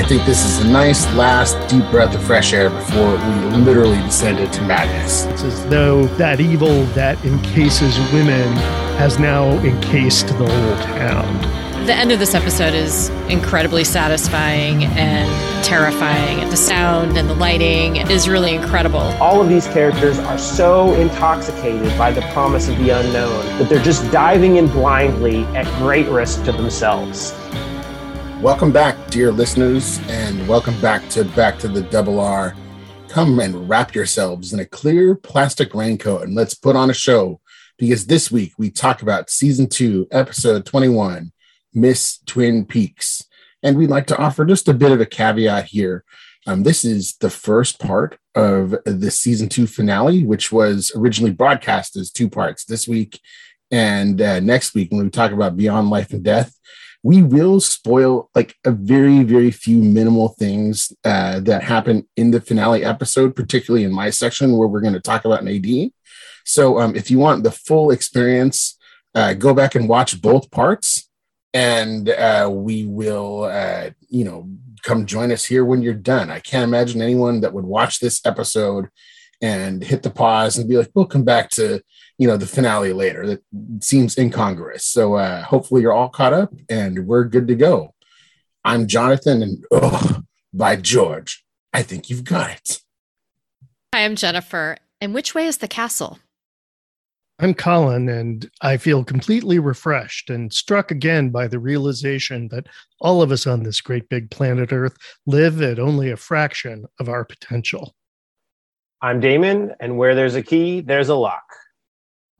I think this is a nice last deep breath of fresh air before we literally descend into madness. It's as though that evil that encases women has now encased the whole town. The end of this episode is incredibly satisfying and terrifying. The sound and the lighting is really incredible. All of these characters are so intoxicated by the promise of the unknown that they're just diving in blindly at great risk to themselves. Welcome back, dear listeners, and welcome back to Back to the Double R. Come and wrap yourselves in a clear plastic raincoat and let's put on a show because this week we talk about season two, episode 21 Miss Twin Peaks. And we'd like to offer just a bit of a caveat here. Um, this is the first part of the season two finale, which was originally broadcast as two parts this week and uh, next week when we talk about Beyond Life and Death. We will spoil like a very, very few minimal things uh, that happen in the finale episode, particularly in my section where we're going to talk about Nadine. So, um, if you want the full experience, uh, go back and watch both parts and uh, we will, uh, you know, come join us here when you're done. I can't imagine anyone that would watch this episode and hit the pause and be like, "We'll come back to you know the finale later." That seems incongruous. So uh, hopefully you're all caught up and we're good to go. I'm Jonathan, and oh, by George, I think you've got it. Hi, I'm Jennifer. And which way is the castle? I'm Colin, and I feel completely refreshed and struck again by the realization that all of us on this great big planet Earth live at only a fraction of our potential. I'm Damon, and where there's a key, there's a lock.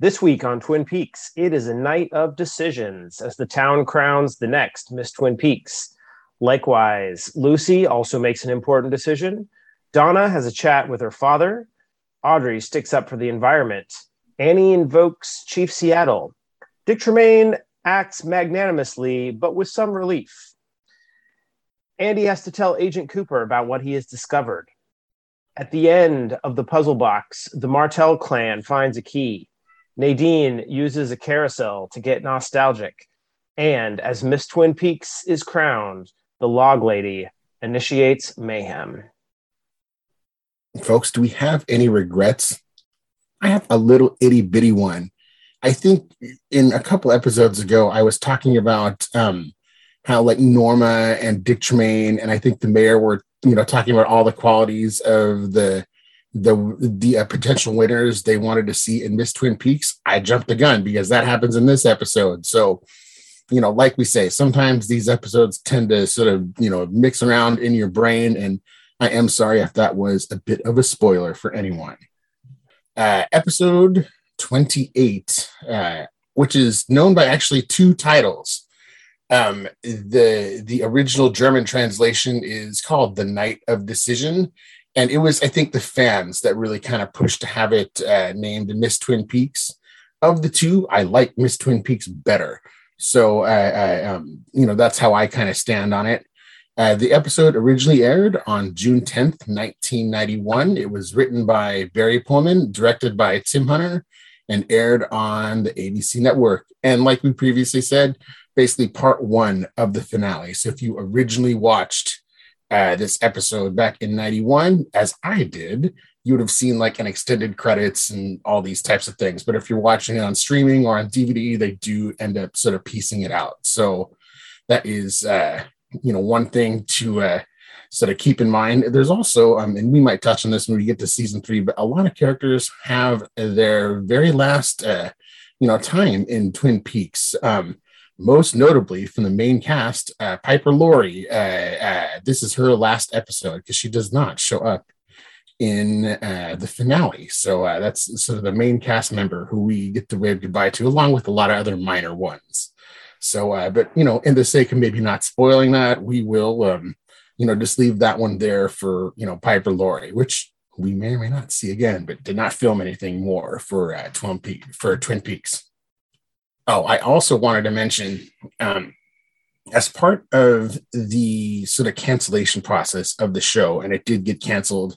This week on Twin Peaks, it is a night of decisions as the town crowns the next Miss Twin Peaks. Likewise, Lucy also makes an important decision. Donna has a chat with her father. Audrey sticks up for the environment. Annie invokes Chief Seattle. Dick Tremayne acts magnanimously, but with some relief. Andy has to tell Agent Cooper about what he has discovered. At the end of the puzzle box, the Martell clan finds a key. Nadine uses a carousel to get nostalgic. And as Miss Twin Peaks is crowned, the log lady initiates mayhem. Folks, do we have any regrets I have a little itty bitty one. I think in a couple episodes ago, I was talking about um, how like Norma and Dick Tremayne and I think the mayor were, you know, talking about all the qualities of the the the uh, potential winners they wanted to see in this Twin Peaks. I jumped the gun because that happens in this episode. So, you know, like we say, sometimes these episodes tend to sort of you know mix around in your brain, and I am sorry if that was a bit of a spoiler for anyone uh, episode 28, uh, which is known by actually two titles. Um, the the original German translation is called "The Night of Decision," and it was I think the fans that really kind of pushed to have it uh, named Miss Twin Peaks. Of the two, I like Miss Twin Peaks better. So, uh, I, um, you know, that's how I kind of stand on it. Uh, the episode originally aired on June 10th, 1991. It was written by Barry Pullman, directed by Tim Hunter, and aired on the ABC network. And like we previously said, basically part one of the finale. So if you originally watched uh, this episode back in 91, as I did, you would have seen like an extended credits and all these types of things. But if you're watching it on streaming or on DVD, they do end up sort of piecing it out. So that is uh, you know one thing to uh, sort of keep in mind. There's also, um, and we might touch on this when we get to season three, but a lot of characters have their very last, uh, you know, time in Twin Peaks. Um, most notably from the main cast, uh, Piper Laurie. Uh, uh, this is her last episode because she does not show up in uh, the finale. So uh, that's sort of the main cast member who we get to wave goodbye to, along with a lot of other minor ones. So, uh, but you know, in the sake of maybe not spoiling that, we will, um, you know, just leave that one there for you know Piper Laurie, which we may or may not see again, but did not film anything more for Twin for Twin Peaks. Oh, I also wanted to mention, um, as part of the sort of cancellation process of the show, and it did get canceled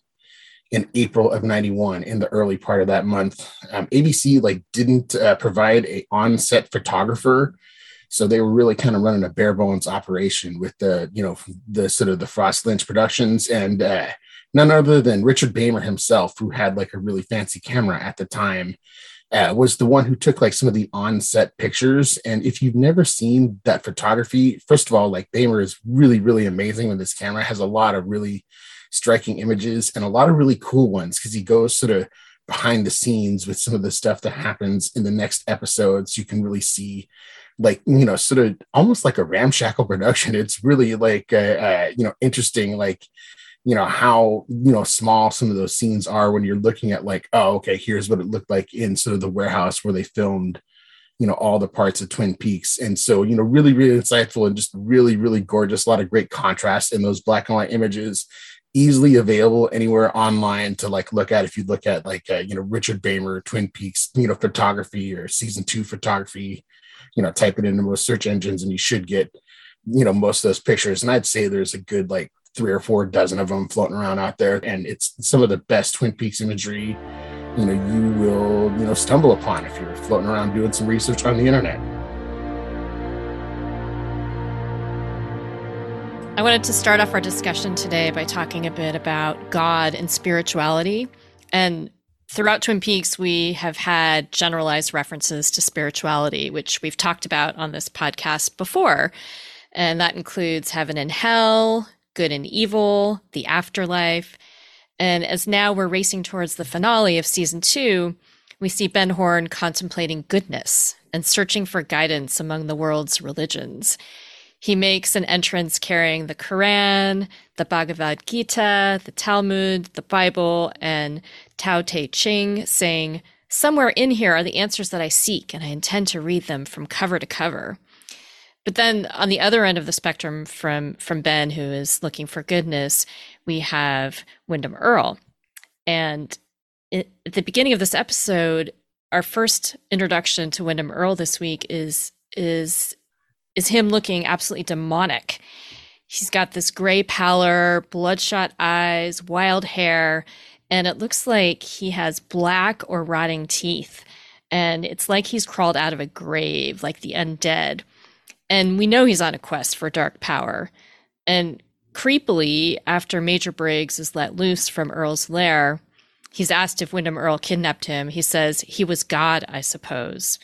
in April of 91 in the early part of that month. Um, ABC like didn't uh, provide a on-set photographer So they were really kind of running a bare bones operation with the, you know, the sort of the Frost Lynch productions and uh, none other than Richard Beymer himself, who had like a really fancy camera at the time, uh, was the one who took like some of the on-set pictures. And if you've never seen that photography, first of all, like Beymer is really, really amazing with this camera. Has a lot of really striking images and a lot of really cool ones because he goes sort of behind the scenes with some of the stuff that happens in the next episodes. You can really see like you know sort of almost like a ramshackle production it's really like uh, uh, you know interesting like you know how you know small some of those scenes are when you're looking at like oh okay here's what it looked like in sort of the warehouse where they filmed you know all the parts of twin peaks. And so you know really really insightful and just really really gorgeous. A lot of great contrast in those black and white images. Easily available anywhere online to like look at if you look at like uh, you know richard beymer twin peaks you know photography or season two photography you know type it into most search engines and you should get you know most of those pictures. And i'd say there's a good like three or four dozen of them floating around out there. And it's some of the best Twin Peaks imagery, you know, you will, you know, stumble upon if you're floating around doing some research on the internet. I wanted to start off our discussion today by talking a bit about God and spirituality. And throughout Twin Peaks, we have had generalized references to spirituality, which we've talked about on this podcast before. And that includes heaven and hell, good and evil, the afterlife. And as now we're racing towards the finale of season two, we see Ben Horne contemplating goodness and searching for guidance among the world's religions. He makes an entrance carrying the Quran, the Bhagavad Gita, the Talmud, the Bible, and Tao Te Ching, saying, Somewhere in here are the answers that I seek, and I intend to read them from cover to cover. But then on the other end of the spectrum from from Ben, who is looking for goodness, we have Windom Earle. And at the beginning of this episode, our first introduction to Windom Earle this week is is is him looking absolutely demonic. He's got this gray pallor, bloodshot eyes, wild hair, and it looks like he has black or rotting teeth. And it's like he's crawled out of a grave, like the undead. And we know he's on a quest for dark power. And creepily, after Major Briggs is let loose from Earle's lair, he's asked if Windom Earle kidnapped him. He says, He was God, I suppose.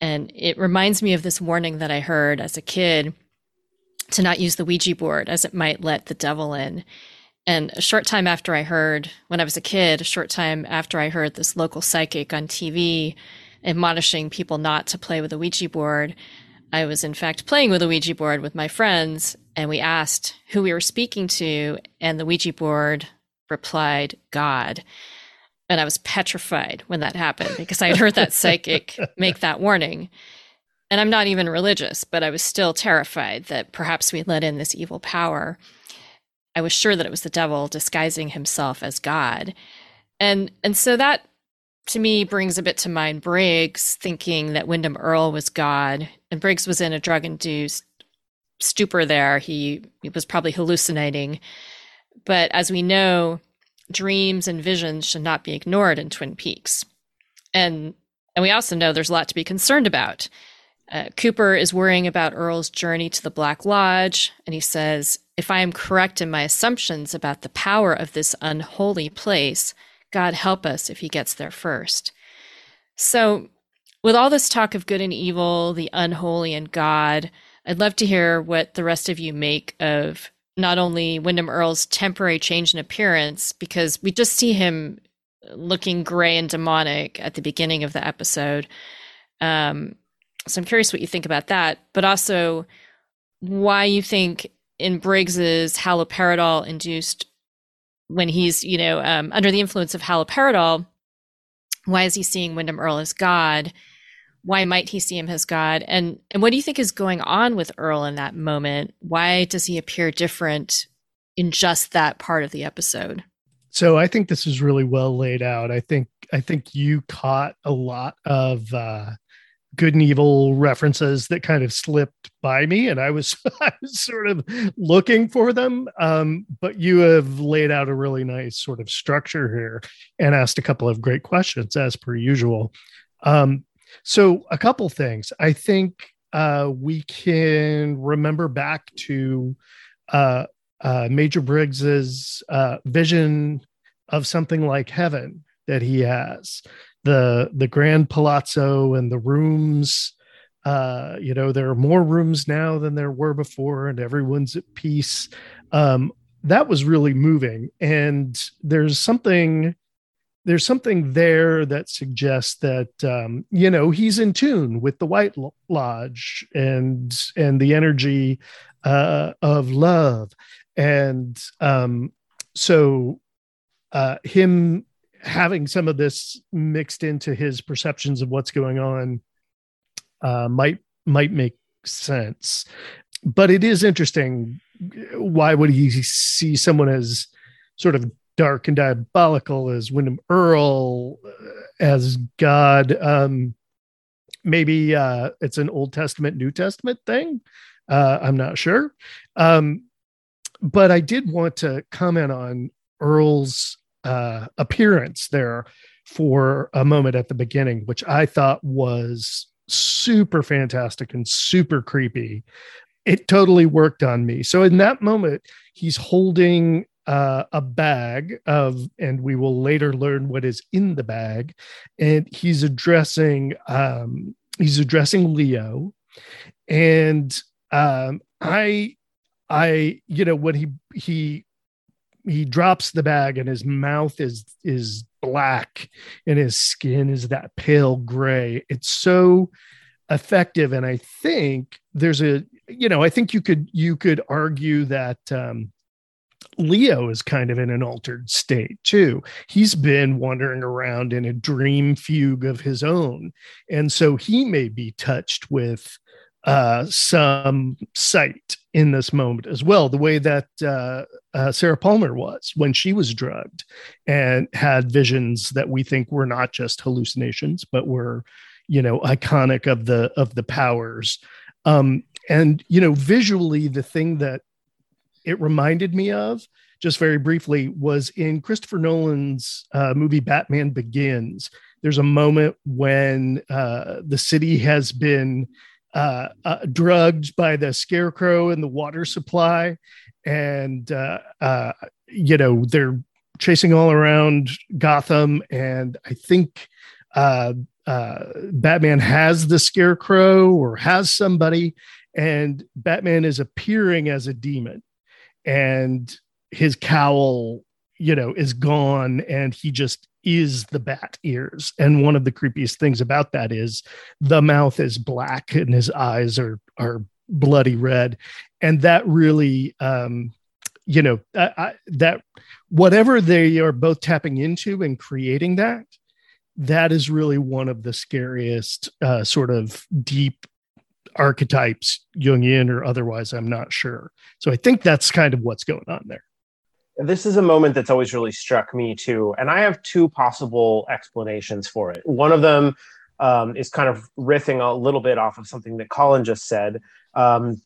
And it reminds me of this warning that I heard as a kid to not use the Ouija board as it might let the devil in. And a short time after I heard, when I was a kid, a short time after I heard this local psychic on TV admonishing people not to play with a Ouija board, I was in fact playing with a Ouija board with my friends, and we asked who we were speaking to, and the Ouija board replied, God. And I was petrified when that happened because I had heard that psychic make that warning. And I'm not even religious, but I was still terrified that perhaps we let in this evil power. I was sure that it was the devil disguising himself as God. And and so that to me brings a bit to mind Briggs thinking that Windom Earle was God, and Briggs was in a drug induced stupor there. He, he was probably hallucinating. But as we know, dreams and visions should not be ignored in Twin Peaks. And and we also know there's a lot to be concerned about. Uh, Cooper is worrying about Earle's journey to the Black Lodge, and he says, If I am correct in my assumptions about the power of this unholy place, God help us if he gets there first. So, with all this talk of good and evil, the unholy and God, I'd love to hear what the rest of you make of not only Windom Earle's temporary change in appearance, because we just see him looking gray and demonic at the beginning of the episode. Um, so I'm curious what you think about that, but also why you think in Briggs's haloperidol induced when he's, you know, um, under the influence of haloperidol, why is he seeing Windom Earle as God? Why might he see him as God? And and what do you think is going on with Earle in that moment? Why does he appear different in just that part of the episode? So I think this is really well laid out. I think I think you caught a lot of uh, good and evil references that kind of slipped by me and i was i was sort of looking for them um, but you have laid out a really nice sort of structure here and asked a couple of great questions as per usual um, so a couple things. I think uh, we can remember back to uh, uh, Major Briggs's uh, vision of something like heaven that he has. The the grand palazzo and the rooms uh you know there are more rooms now than there were before and everyone's at peace. Um that was really moving. And there's something there's something there that suggests that um, you know he's in tune with the White Lodge and and the energy uh, of love, and um, so uh, him having some of this mixed into his perceptions of what's going on uh, might might make sense. But it is interesting. Why would he see someone as sort of dark and diabolical as Windom Earle uh, as God? Um, maybe uh, it's an Old Testament, New Testament thing. Uh, I'm not sure. Um, but I did want to comment on Earle's uh, appearance there for a moment at the beginning, which I thought was super fantastic and super creepy. It totally worked on me. So in that moment, he's holding uh, a bag of, and we will later learn what is in the bag, and he's addressing um, he's addressing Leo, and um, I I you know when he he he drops the bag and his mouth is is black and his skin is that pale gray it's so effective. And i think there's a you know i think you could you could argue that um leo is kind of in an altered state too he's been wandering around in a dream fugue of his own and so he may be touched with uh, some sight in this moment as well, the way that uh, uh, Sarah Palmer was when she was drugged and had visions that we think were not just hallucinations, but were, you know, iconic of the of the powers. Um, and you know, visually, the thing that it reminded me of, just very briefly, was in Christopher Nolan's uh, movie Batman Begins. There's a moment when uh, the city has been uh, uh, drugged by the scarecrow and the water supply, and uh, uh, you know they're chasing all around Gotham, and I think Batman has the scarecrow or has somebody, and Batman is appearing as a demon, and his cowl, you know, is gone, and he just is the bat ears. And one of the creepiest things about that is the mouth is black and his eyes are are bloody red. And that really um you know I, I, that whatever they are both tapping into and creating that that is really one of the scariest uh, sort of deep archetypes jungian or otherwise i'm not sure. So i think that's kind of what's going on there. This is a moment that's always really struck me too and i have two possible explanations for it. One of them um, is kind of riffing a little bit off of something that colin just said um,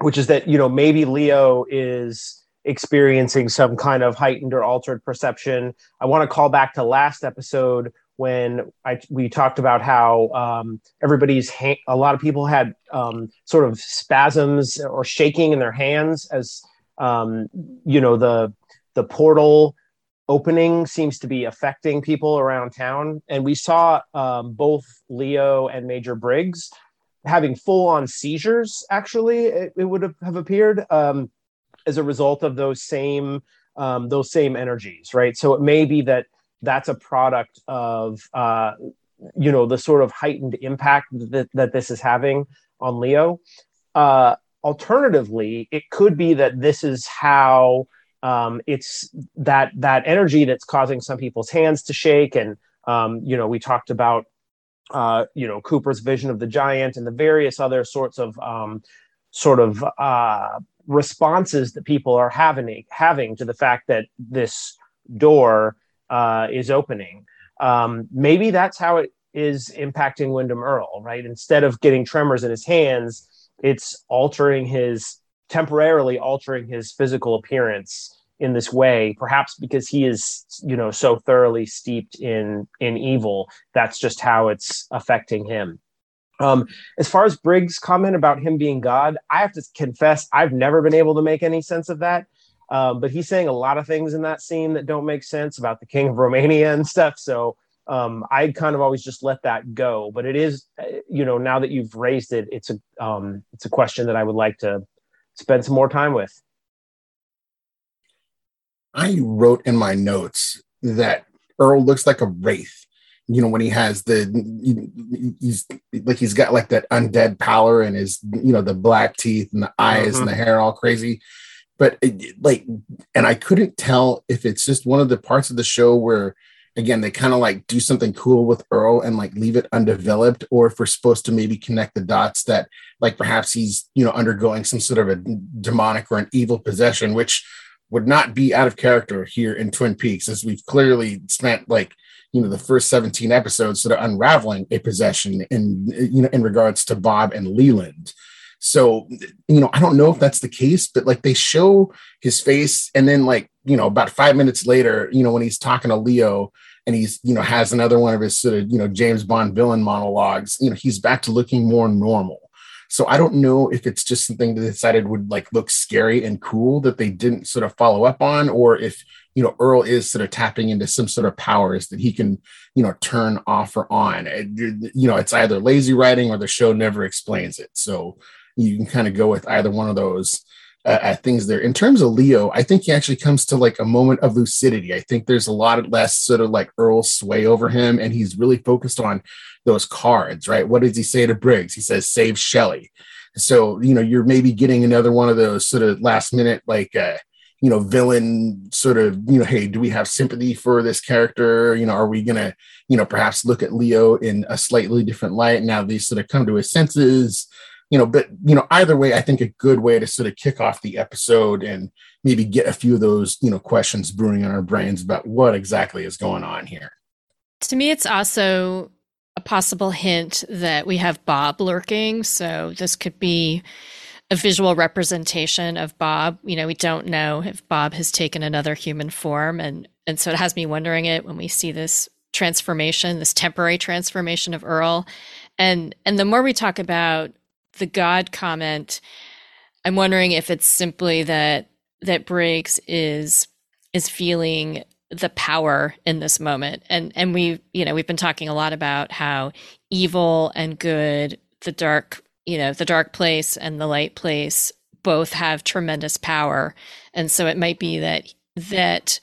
which is that you know maybe leo is experiencing some kind of heightened or altered perception. I want to call back to last episode when I, we talked about how um, everybody's ha- a lot of people had um, sort of spasms or shaking in their hands as um, you know the the portal opening seems to be affecting people around town. And we saw um, both Leo and Major Briggs having full on seizures, actually, it, it would have appeared um, as a result of those same. Um, those same energies, right? So it may be that that's a product of uh, you know the sort of heightened impact that, that this is having on Leo. Uh, alternatively, it could be that this is how um, it's that that energy that's causing some people's hands to shake and um, you know we talked about uh, you know cooper's vision of the giant and the various other sorts of um, sort of uh, responses that people are having having to the fact that this door uh, is opening. Um, maybe that's how it is impacting windom earle right? Instead of getting tremors in his hands it's altering his temporarily altering his physical appearance in this way perhaps because he is you know so thoroughly steeped in in evil that's just how it's affecting him. Um, as far as Briggs' comment about him being God, I have to confess I've never been able to make any sense of that. Um, but he's saying a lot of things in that scene that don't make sense about the King of Romania and stuff. So um, I kind of always just let that go. But it is, uh, you know, now that you've raised it, it's a um, it's a question that I would like to spend some more time with. I wrote in my notes that Earle looks like a wraith. You know, when he has the he's like he's got like that undead pallor and his you know the black teeth and the eyes mm-hmm. and the hair all crazy. But it, like, and I couldn't tell if it's just one of the parts of the show where again they kind of like do something cool with earle and like leave it undeveloped or if we're supposed to maybe connect the dots that like perhaps he's you know undergoing some sort of a demonic or an evil possession which would not be out of character here in twin peaks as we've clearly spent like you know the first 17 episodes sort of unraveling a possession in you know in regards to bob and leland so you know i don't know if that's the case but like they show his face and then like you know about five minutes later you know when he's talking to leo and he's you know has another one of his sort of you know James Bond villain monologues, you know he's back to looking more normal. So I don't know if it's just something they decided would like look scary and cool that they didn't sort of follow up on, or if you know Earle is sort of tapping into some sort of powers that he can you know turn off or on. You know, it's either lazy writing or the show never explains it. So you can kind of go with either one of those uh, things there. In terms of Leo, I think he actually comes to like a moment of lucidity. I think there's a lot less sort of like Earle sway over him, and he's really focused on those cards, right? What does he say to Briggs? He says, "Save Shelley." So you know, you're maybe getting another one of those sort of last minute like. Uh, you know, villain sort of, you know, hey, do we have sympathy for this character? You know, are we gonna, you know, perhaps look at Leo in a slightly different light now that he's sort of come to his senses? You know, but you know, either way, I think a good way to sort of kick off the episode and maybe get a few of those, you know, questions brewing in our brains about what exactly is going on here. To me, it's also a possible hint that we have Bob lurking. So this could be a visual representation of Bob. You know, we don't know if Bob has taken another human form, and and so it has me wondering it when we see this transformation, this temporary transformation of Earle, and and the more we talk about the God comment, I'm wondering if it's simply that that Briggs is is feeling the power in this moment. And and we, you know, we've been talking a lot about how evil and good, the dark, you know, the dark place and the light place both have tremendous power. And so it might be that that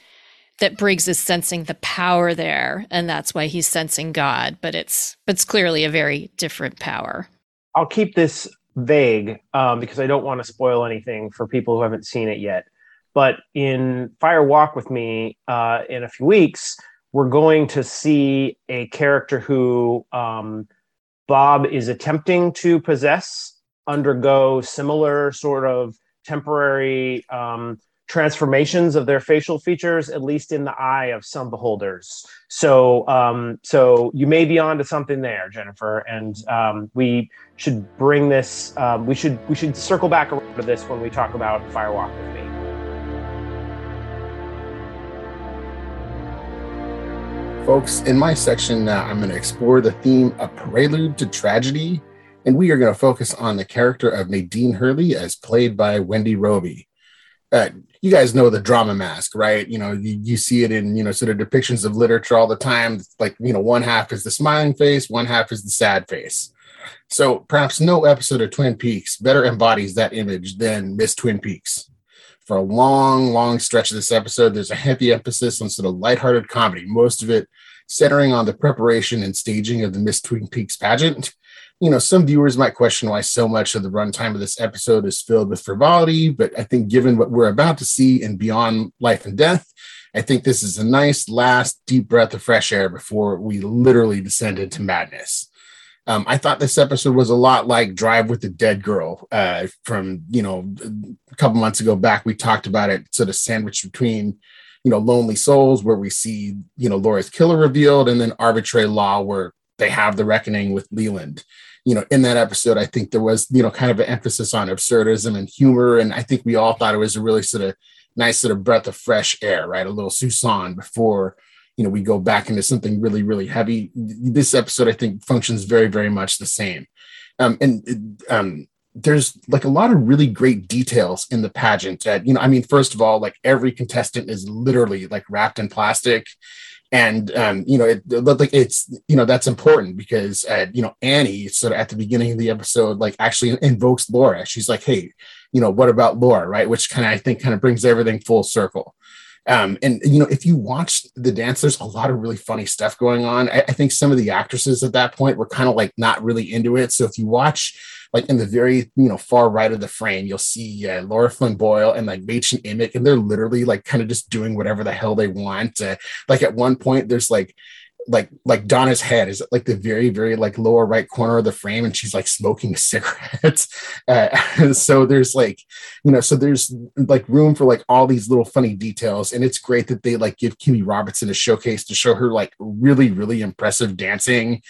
that Briggs is sensing the power there and that's why he's sensing God, but it's but it's clearly a very different power. I'll keep this vague um, because I don't want to spoil anything for people who haven't seen it yet. But in Fire Walk with Me uh, in a few weeks, we're going to see a character who um, Bob is attempting to possess, undergo similar sort of temporary um, transformations of their facial features, at least in the eye of some beholders. So, um, so you may be onto something there, Jennifer, and um, we should bring this. Um, we should we should circle back around to this when we talk about Firewalk with me. Folks, in my section now, I'm going to explore the theme of prelude to tragedy, and we are going to focus on the character of Nadine Hurley as played by Wendy Robie. Uh, you guys know the drama mask, right? You know, you, you see it in, you know, sort of depictions of literature all the time. Like, you know, one half is the smiling face, one half is the sad face. So perhaps no episode of Twin Peaks better embodies that image than Miss Twin Peaks. For a long, long stretch of this episode, there's a heavy emphasis on sort of lighthearted comedy, most of it centering on the preparation and staging of the Miss Twin Peaks pageant you know, some viewers might question why so much of the runtime of this episode is filled with frivolity, but I think given what we're about to see in Beyond Life and Death, I think this is a nice last deep breath of fresh air before we literally descend into madness. Um, I thought this episode was a lot like Drive with the Dead Girl uh, from, you know, a couple months ago back. We talked about it sort of sandwiched between, you know, Lonely Souls, where we see, you know, Laura's killer revealed, and then Arbitrary Law, where they have the reckoning with Leland. You know, in that episode, I think there was, you know, kind of an emphasis on absurdism and humor. And I think we all thought it was a really sort of nice sort of breath of fresh air, right? A little Susan before, you know, we go back into something really, really heavy. This episode, I think, functions very, very much the same. Um, and um, there's like a lot of really great details in the pageant. That, you know, I mean, first of all, like every contestant is literally like wrapped in plastic and um, you know, it, like it's you know that's important because uh, you know Annie sort of at the beginning of the episode like actually invokes Laura. She's like, hey, you know, what about Laura, right? Which kind of I think kind of brings everything full circle. Um, and you know, if you watch the dance, there's a lot of really funny stuff going on. I, I think some of the actresses at that point were kind of like not really into it. So if you watch like in the very you know far right of the frame, you'll see Lara Flynn Boyle and like Mädchen Amick, and they're literally like kind of just doing whatever the hell they want. Uh, like at one point, there's like like like Donna's head is like the very very like lower right corner of the frame, and she's like smoking a cigarette. Uh, so there's like you know so there's like room for like all these little funny details, and it's great that they like give Kimmy Robertson a showcase to show her like really really impressive dancing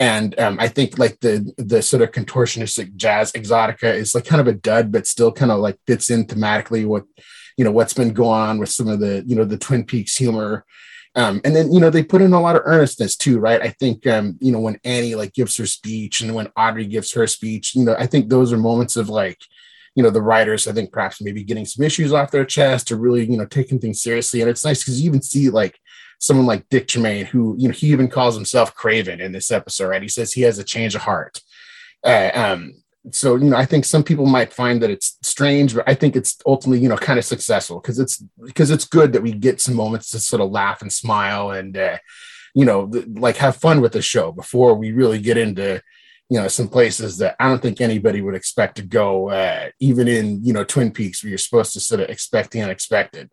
and um, I think like the the sort of contortionistic jazz exotica is like kind of a dud, but still kind of like fits in thematically what you know what's been going on with some of the you know the Twin Peaks humor. Um, and then you know they put in a lot of earnestness too, right? I think um, you know when Annie like gives her speech and when Audrey gives her speech, you know I think those are moments of like you know the writers I think perhaps maybe getting some issues off their chest or really you know taking things seriously. And it's nice because you even see like someone like Dick Tremayne, who you know he even calls himself Craven in this episode, right? He says he has a change of heart. Uh, um, so you know, I think some people might find that it's strange, but I think it's ultimately you know kind of successful because it's because it's good that we get some moments to sort of laugh and smile and uh, you know th- like have fun with the show before we really get into you know some places that I don't think anybody would expect to go, uh, even in you know Twin Peaks, where you're supposed to sort of expect the unexpected.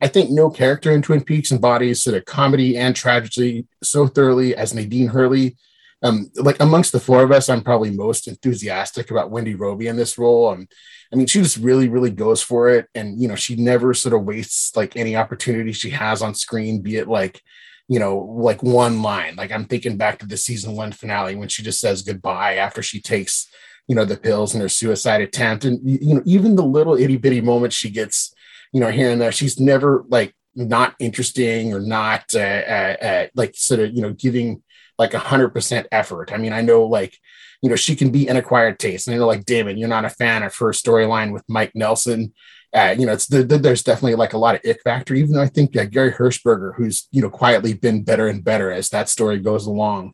I think no character in Twin Peaks embodies sort of comedy and tragedy so thoroughly as Nadine Hurley. Um, like amongst the four of us, I'm probably most enthusiastic about Wendy Robie in this role. Um, I mean, she just really, really goes for it, and you know, she never sort of wastes like any opportunity she has on screen, be it like, you know, like one line. Like I'm thinking back to the season one finale when she just says goodbye after she takes, you know, the pills in her suicide attempt, and you know, even the little itty bitty moments she gets you know, here and there. She's never like not interesting or not uh, uh, uh, like sort of, you know, giving like a hundred percent effort. I mean, I know like, you know, she can be an acquired taste. And I know like David, you're not a fan of her storyline with Mike Nelson. Uh, you know, it's the, the, there's definitely like a lot of ick factor, even though I think uh, Gary Hershberger, who's, you know, quietly been better and better as that story goes along.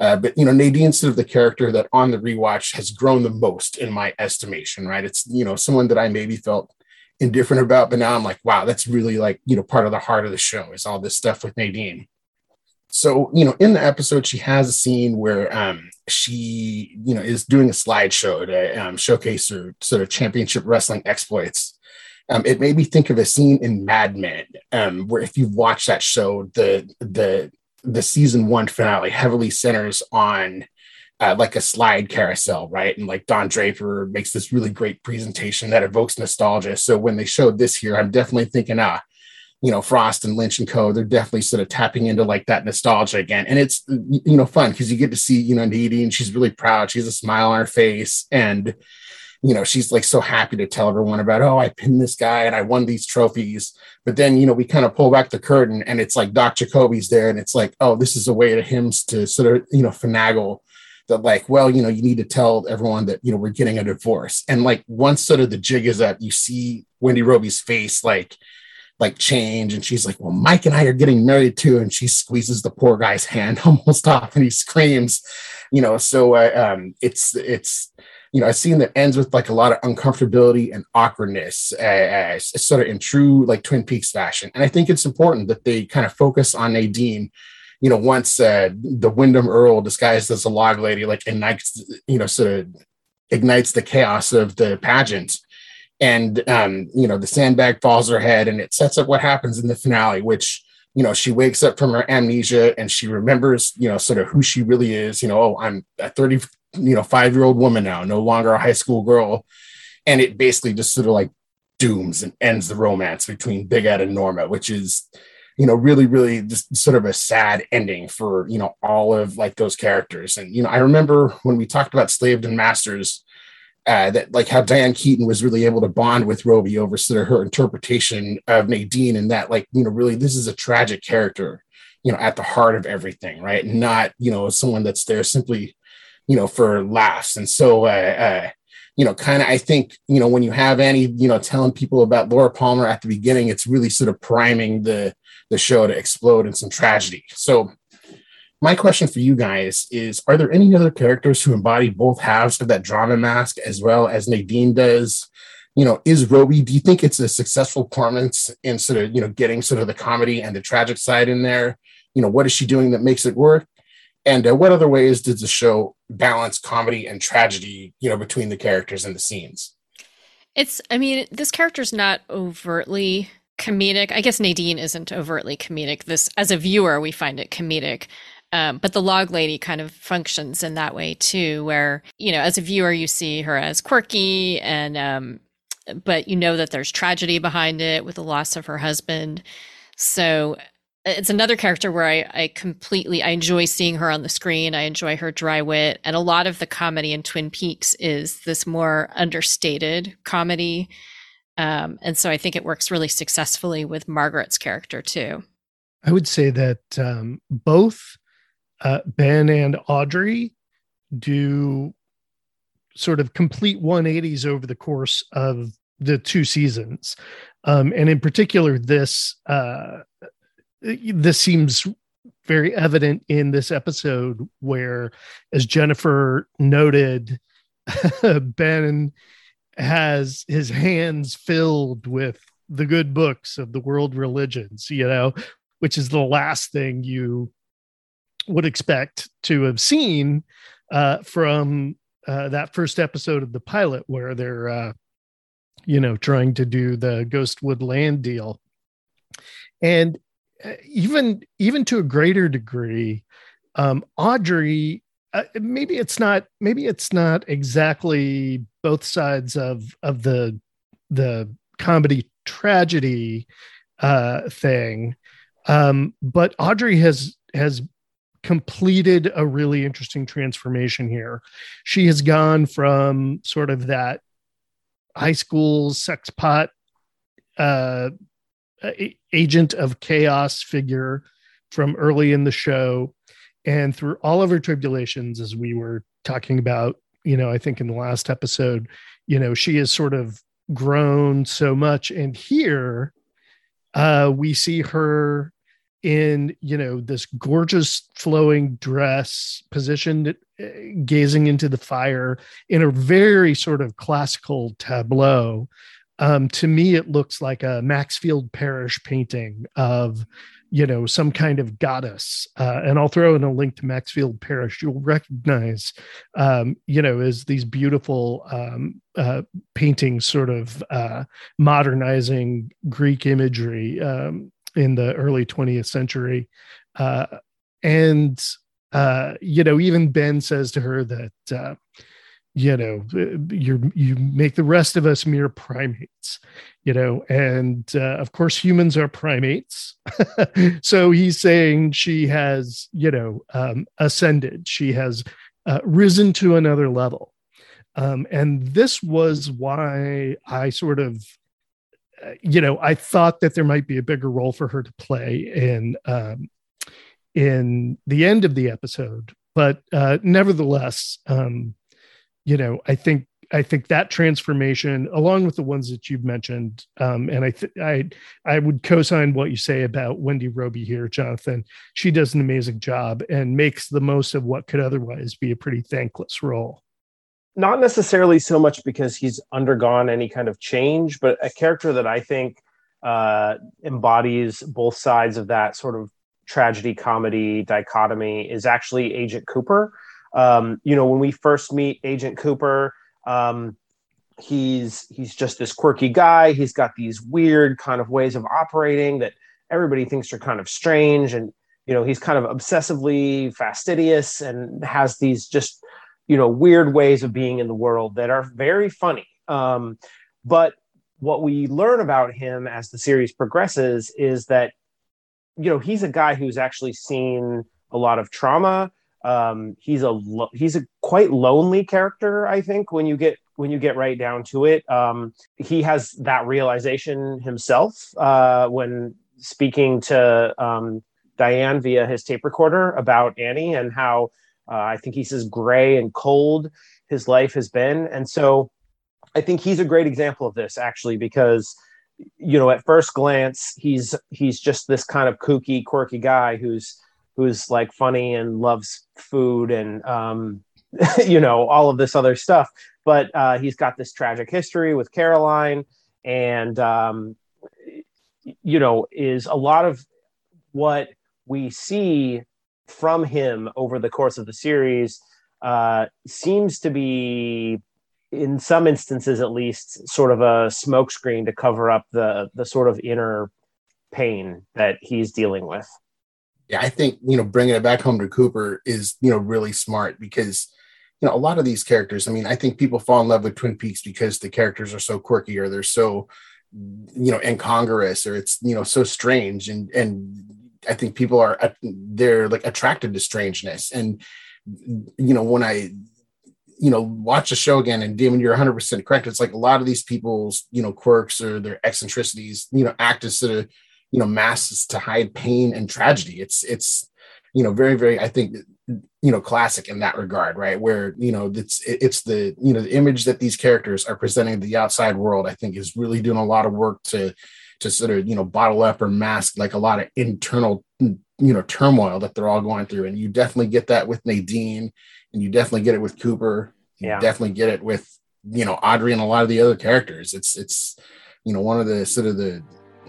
Uh, but you know, Nadine's sort of the character that on the rewatch has grown the most in my estimation, right? It's you know someone that I maybe felt indifferent about, but now I'm like, wow, that's really like, you know, part of the heart of the show is all this stuff with Nadine. So, you know, in the episode, she has a scene where um, she, you know, is doing a slideshow to um, showcase her sort of championship wrestling exploits. Um, it made me think of a scene in Mad Men, um, where if you've watched that show, the the the season one finale heavily centers on uh, like a slide carousel, right? And like Don Draper makes this really great presentation that evokes nostalgia. So when they showed this here, I'm definitely thinking, ah, you know, Frost and Lynch and Co. They're definitely sort of tapping into like that nostalgia again, and it's you know fun because you get to see you know Nadine. She's really proud. She has a smile on her face, and you know she's like so happy to tell everyone about oh I pinned this guy and I won these trophies. But then you know we kind of pull back the curtain, and it's like Doc Jacoby's there, and it's like oh this is a way to him to sort of you know finagle that like well you know you need to tell everyone that you know we're getting a divorce. And like once sort of the jig is up you see wendy robie's face like like change. And she's like well mike and i are getting married too. And she squeezes the poor guy's hand almost off and he screams you know. So uh, um it's it's you know a scene that ends with like a lot of uncomfortability and awkwardness uh, sort of in true like twin peaks fashion. And i think it's important that they kind of focus on nadine you know, once uh, the Windom Earle disguised as a log lady, like ignites, you know, sort of ignites the chaos of the pageant. And, um, you know, the sandbag falls her head and it sets up what happens in the finale, which, you know, she wakes up from her amnesia and she remembers, you know, sort of who she really is. You know, oh, I'm a 30, you know, five year old woman now, no longer a high school girl. And it basically just sort of like dooms and ends the romance between Big Ed and Norma, which is, you know really really just sort of a sad ending for you know all of like those characters and you know i remember when we talked about slaves and masters uh, that like how Diane Keaton was really able to bond with Robie over sort of her interpretation of Nadine, and that like you know really this is a tragic character, you know, at the heart of everything, right? Not you know someone that's there simply, you know, for laughs. And so, uh, uh, you know, kind of, I think, you know, when you have Annie, you know, telling people about Laura Palmer at the beginning, it's really sort of priming the the show to explode in some tragedy. So, my question for you guys is: Are there any other characters who embody both halves of that drama mask, as well as Nadine does? You know, is Robie? Do you think it's a successful performance in sort of you know getting sort of the comedy and the tragic side in there? You know, what is she doing that makes it work? And uh, what other ways did the show balance comedy and tragedy, you know, between the characters and the scenes? It's, I mean, this character's not overtly comedic. I guess Nadine isn't overtly comedic. This, as a viewer, we find it comedic. Um, but the log lady kind of functions in that way too, where, you know, as a viewer, you see her as quirky and, um, but you know that there's tragedy behind it with the loss of her husband. So it's another character where I, I completely I enjoy seeing her on the screen. I enjoy her dry wit, and a lot of the comedy in Twin Peaks is this more understated comedy, um, and so I think it works really successfully with Margaret's character too. I would say that um, both uh, Ben and Audrey do sort of complete 180s over the course of the two seasons, um, and in particular this. Uh, this seems very evident in this episode where as jennifer noted ben has his hands filled with the good books of the world religions you know which is the last thing you would expect to have seen uh, from uh, that first episode of the pilot where they're uh, you know trying to do the ghostwood land deal. And even even to a greater degree, um, Audrey. Uh, maybe it's not. Maybe it's not exactly both sides of of the the comedy tragedy uh, thing, um, but Audrey has has completed a really interesting transformation here. She has gone from sort of that high school sex pot uh, agent of chaos figure from early in the show. And through all of her tribulations as we were talking about you know i think in the last episode you know she has sort of grown so much. And here uh we see her in you know this gorgeous flowing dress positioned uh, gazing into the fire in a very sort of classical tableau um, to me it looks like a maxfield parrish painting of you know some kind of goddess. Uh, and i'll throw in a link to maxfield parrish you'll recognize um, you know as these beautiful um, uh, paintings sort of uh, modernizing greek imagery um, in the early 20th century. Uh, and uh, you know even ben says to her that uh, you know you you make the rest of us mere primates you know and uh, of course humans are primates. So he's saying she has you know um, ascended. She has uh, risen to another level. Um, and this was why i sort of uh, you know i thought that there might be a bigger role for her to play in um, in the end of the episode. But uh, nevertheless um, you know, I think I think that transformation, along with the ones that you've mentioned, um, and I th- I I would co-sign what you say about Wendy Robie here, Jonathan. She does an amazing job and makes the most of what could otherwise be a pretty thankless role. Not necessarily so much because he's undergone any kind of change, but a character that I think uh, embodies both sides of that sort of tragedy comedy dichotomy is actually Agent Cooper um, you know, when we first meet Agent Cooper, um, he's he's just this quirky guy. He's got these weird kind of ways of operating that everybody thinks are kind of strange, and you know, he's kind of obsessively fastidious and has these just you know weird ways of being in the world that are very funny. Um, but what we learn about him as the series progresses is that you know he's a guy who's actually seen a lot of trauma um, he's a lo- he's a quite lonely character i think when you get when you get right down to it um, he has that realization himself uh, when speaking to um, diane via his tape recorder about annie and how Uh, I think he says gray and cold his life has been. And so I think he's a great example of this actually, because you know, at first glance, he's he's just this kind of kooky, quirky guy who's who's like funny and loves food and um, you know all of this other stuff. But uh, he's got this tragic history with Caroline, and um, you know, is a lot of what we see from him over the course of the series uh, seems to be in some instances at least sort of a smokescreen to cover up the the sort of inner pain that he's dealing with i think you know bringing it back home to cooper is you know really smart because you know a lot of these characters i mean i think people fall in love with twin peaks because the characters are so quirky or they're so you know incongruous or it's you know so strange and and i think people are uh, they're like attracted to strangeness. And you know when i you know watch the show again and Damon you're 100% correct it's like a lot of these people's you know quirks or their eccentricities you know act as sort of you know masks to hide pain and tragedy. It's it's you know very very i think you know classic in that regard right? Where you know it's it's the you know the image that these characters are presenting to the outside world i think is really doing a lot of work to to sort of you know bottle up or mask like a lot of internal you know turmoil that they're all going through. And you definitely get that with nadine and you definitely get it with cooper. You yeah. definitely get it with you know audrey and a lot of the other characters. It's it's you know one of the sort of the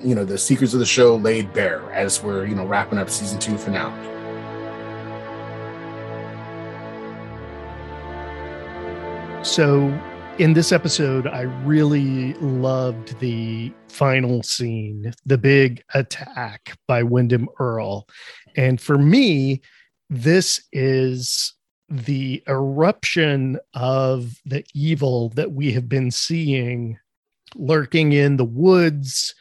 you know the secrets of the show laid bare as we're you know wrapping up season two finale so in this episode i really loved the final scene the big attack by Windom earle. And for me this is the eruption of the evil that we have been seeing lurking in the woods,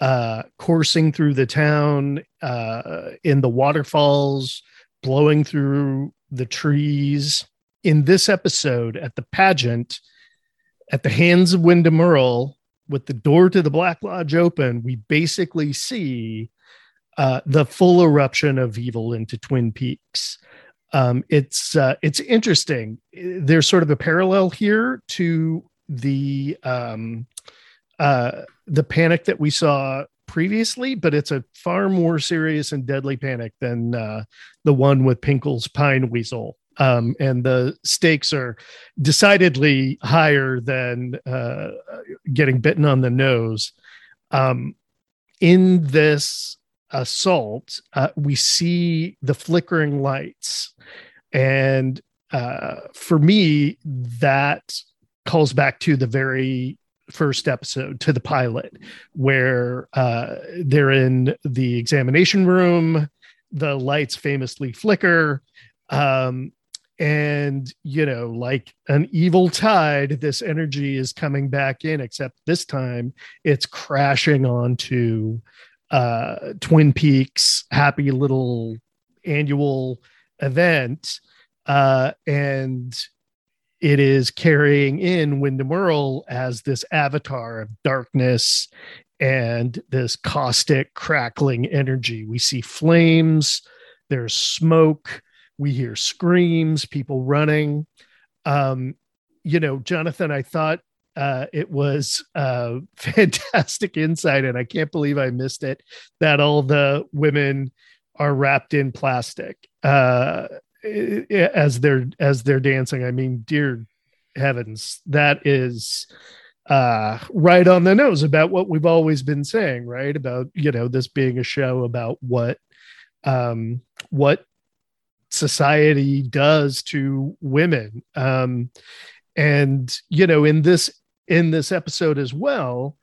uh, coursing through the town, uh, in the waterfalls, blowing through the trees. In this episode, at the pageant, at the hands of Windom Earle, with the door to the Black Lodge open, we basically see uh, the full eruption of evil into Twin Peaks um, it's uh, it's interesting. There's sort of a parallel here to the um, uh, the panic that we saw previously, but it's a far more serious and deadly panic than uh, the one with Pinkle's pine weasel. Um, and the stakes are decidedly higher than uh, getting bitten on the nose. Um, in this assault, uh, we see the flickering lights. And uh, for me, that calls back to the very first episode, to the pilot, where uh, they're in the examination room, the lights famously flicker. Um, and you know like an evil tide this energy is coming back in except this time it's crashing onto uh, Twin Peaks happy little annual event. Uh, and it is carrying in Windom Earle as this avatar of darkness and this caustic, crackling energy. We see flames, there's smoke, we hear screams, people running. Um, you know, Jonathan, I thought uh, it was fantastic insight, and I can't believe I missed it. That all the women are wrapped in plastic uh, as they're as they're dancing. I mean, dear heavens, that is uh, right on the nose about what we've always been saying, right? About you know this being a show about what um, what society does to women. Um, and you know in this in this episode as well,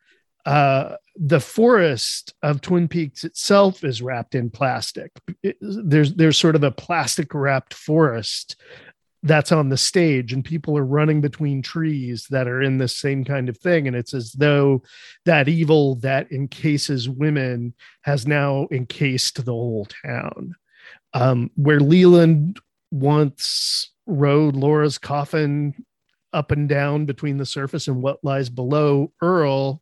uh, the forest of Twin Peaks itself is wrapped in plastic. It, there's there's sort of a plastic wrapped forest that's on the stage, and people are running between trees that are in the same kind of thing. And it's as though that evil that encases women has now encased the whole town. Um, where Leland once rode Laura's coffin up and down between the surface and what lies below. earle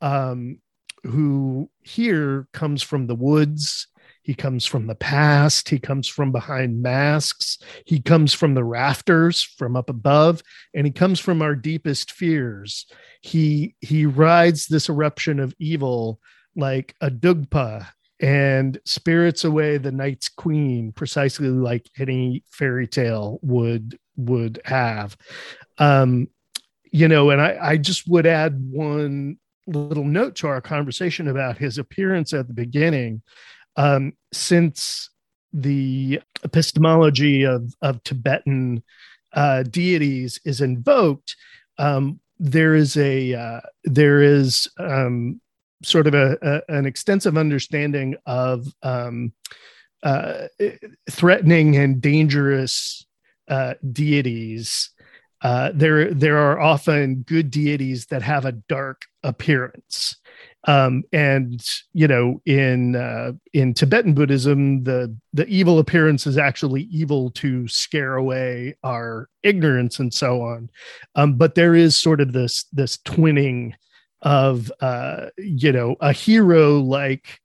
um, who here comes from the woods, He comes from the past. He comes from behind masks. He comes from the rafters, from up above, and he comes from our deepest fears. He he rides this eruption of evil like a dugpa and spirits away the night's queen, precisely like any fairy tale would would have. Um, you know, and I, I just would add one little note to our conversation about his appearance at the beginning. Um, since the epistemology of, of Tibetan uh, deities is invoked, um, there is a uh, there is um, sort of a, a, an extensive understanding of um, uh, threatening and dangerous uh, deities uh, there there are often good deities that have a dark appearance. Um, and you know in uh, in tibetan buddhism the the evil appearance is actually evil to scare away our ignorance and so on. Um, but there is sort of this this twinning of uh, you know a hero like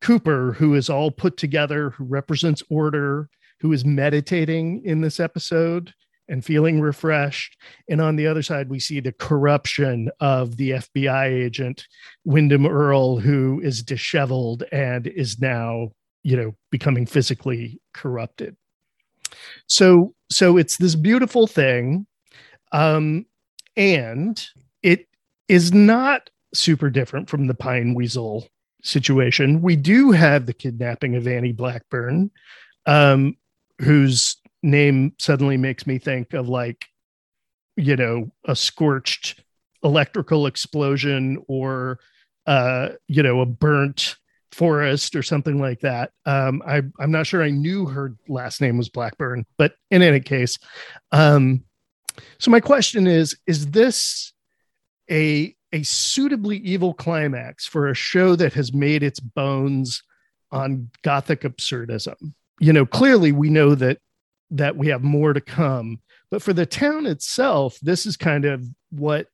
cooper who is all put together who represents order who is meditating in this episode and feeling refreshed. And on the other side, we see the corruption of the FBI agent, Windom Earle, who is disheveled and is now, you know, becoming physically corrupted. So, so it's this beautiful thing. Um, and it is not super different from the Pine Weasel situation. We do have the kidnapping of Annie Blackburn, um, who's name suddenly makes me think of like you know a scorched electrical explosion or uh you know a burnt forest or something like that. Um i i'm not sure i knew her last name was blackburn but in any case um so my question is is this a a suitably evil climax for a show that has made its bones on gothic absurdism? You know clearly we know that that we have more to come. But for the town itself, this is kind of what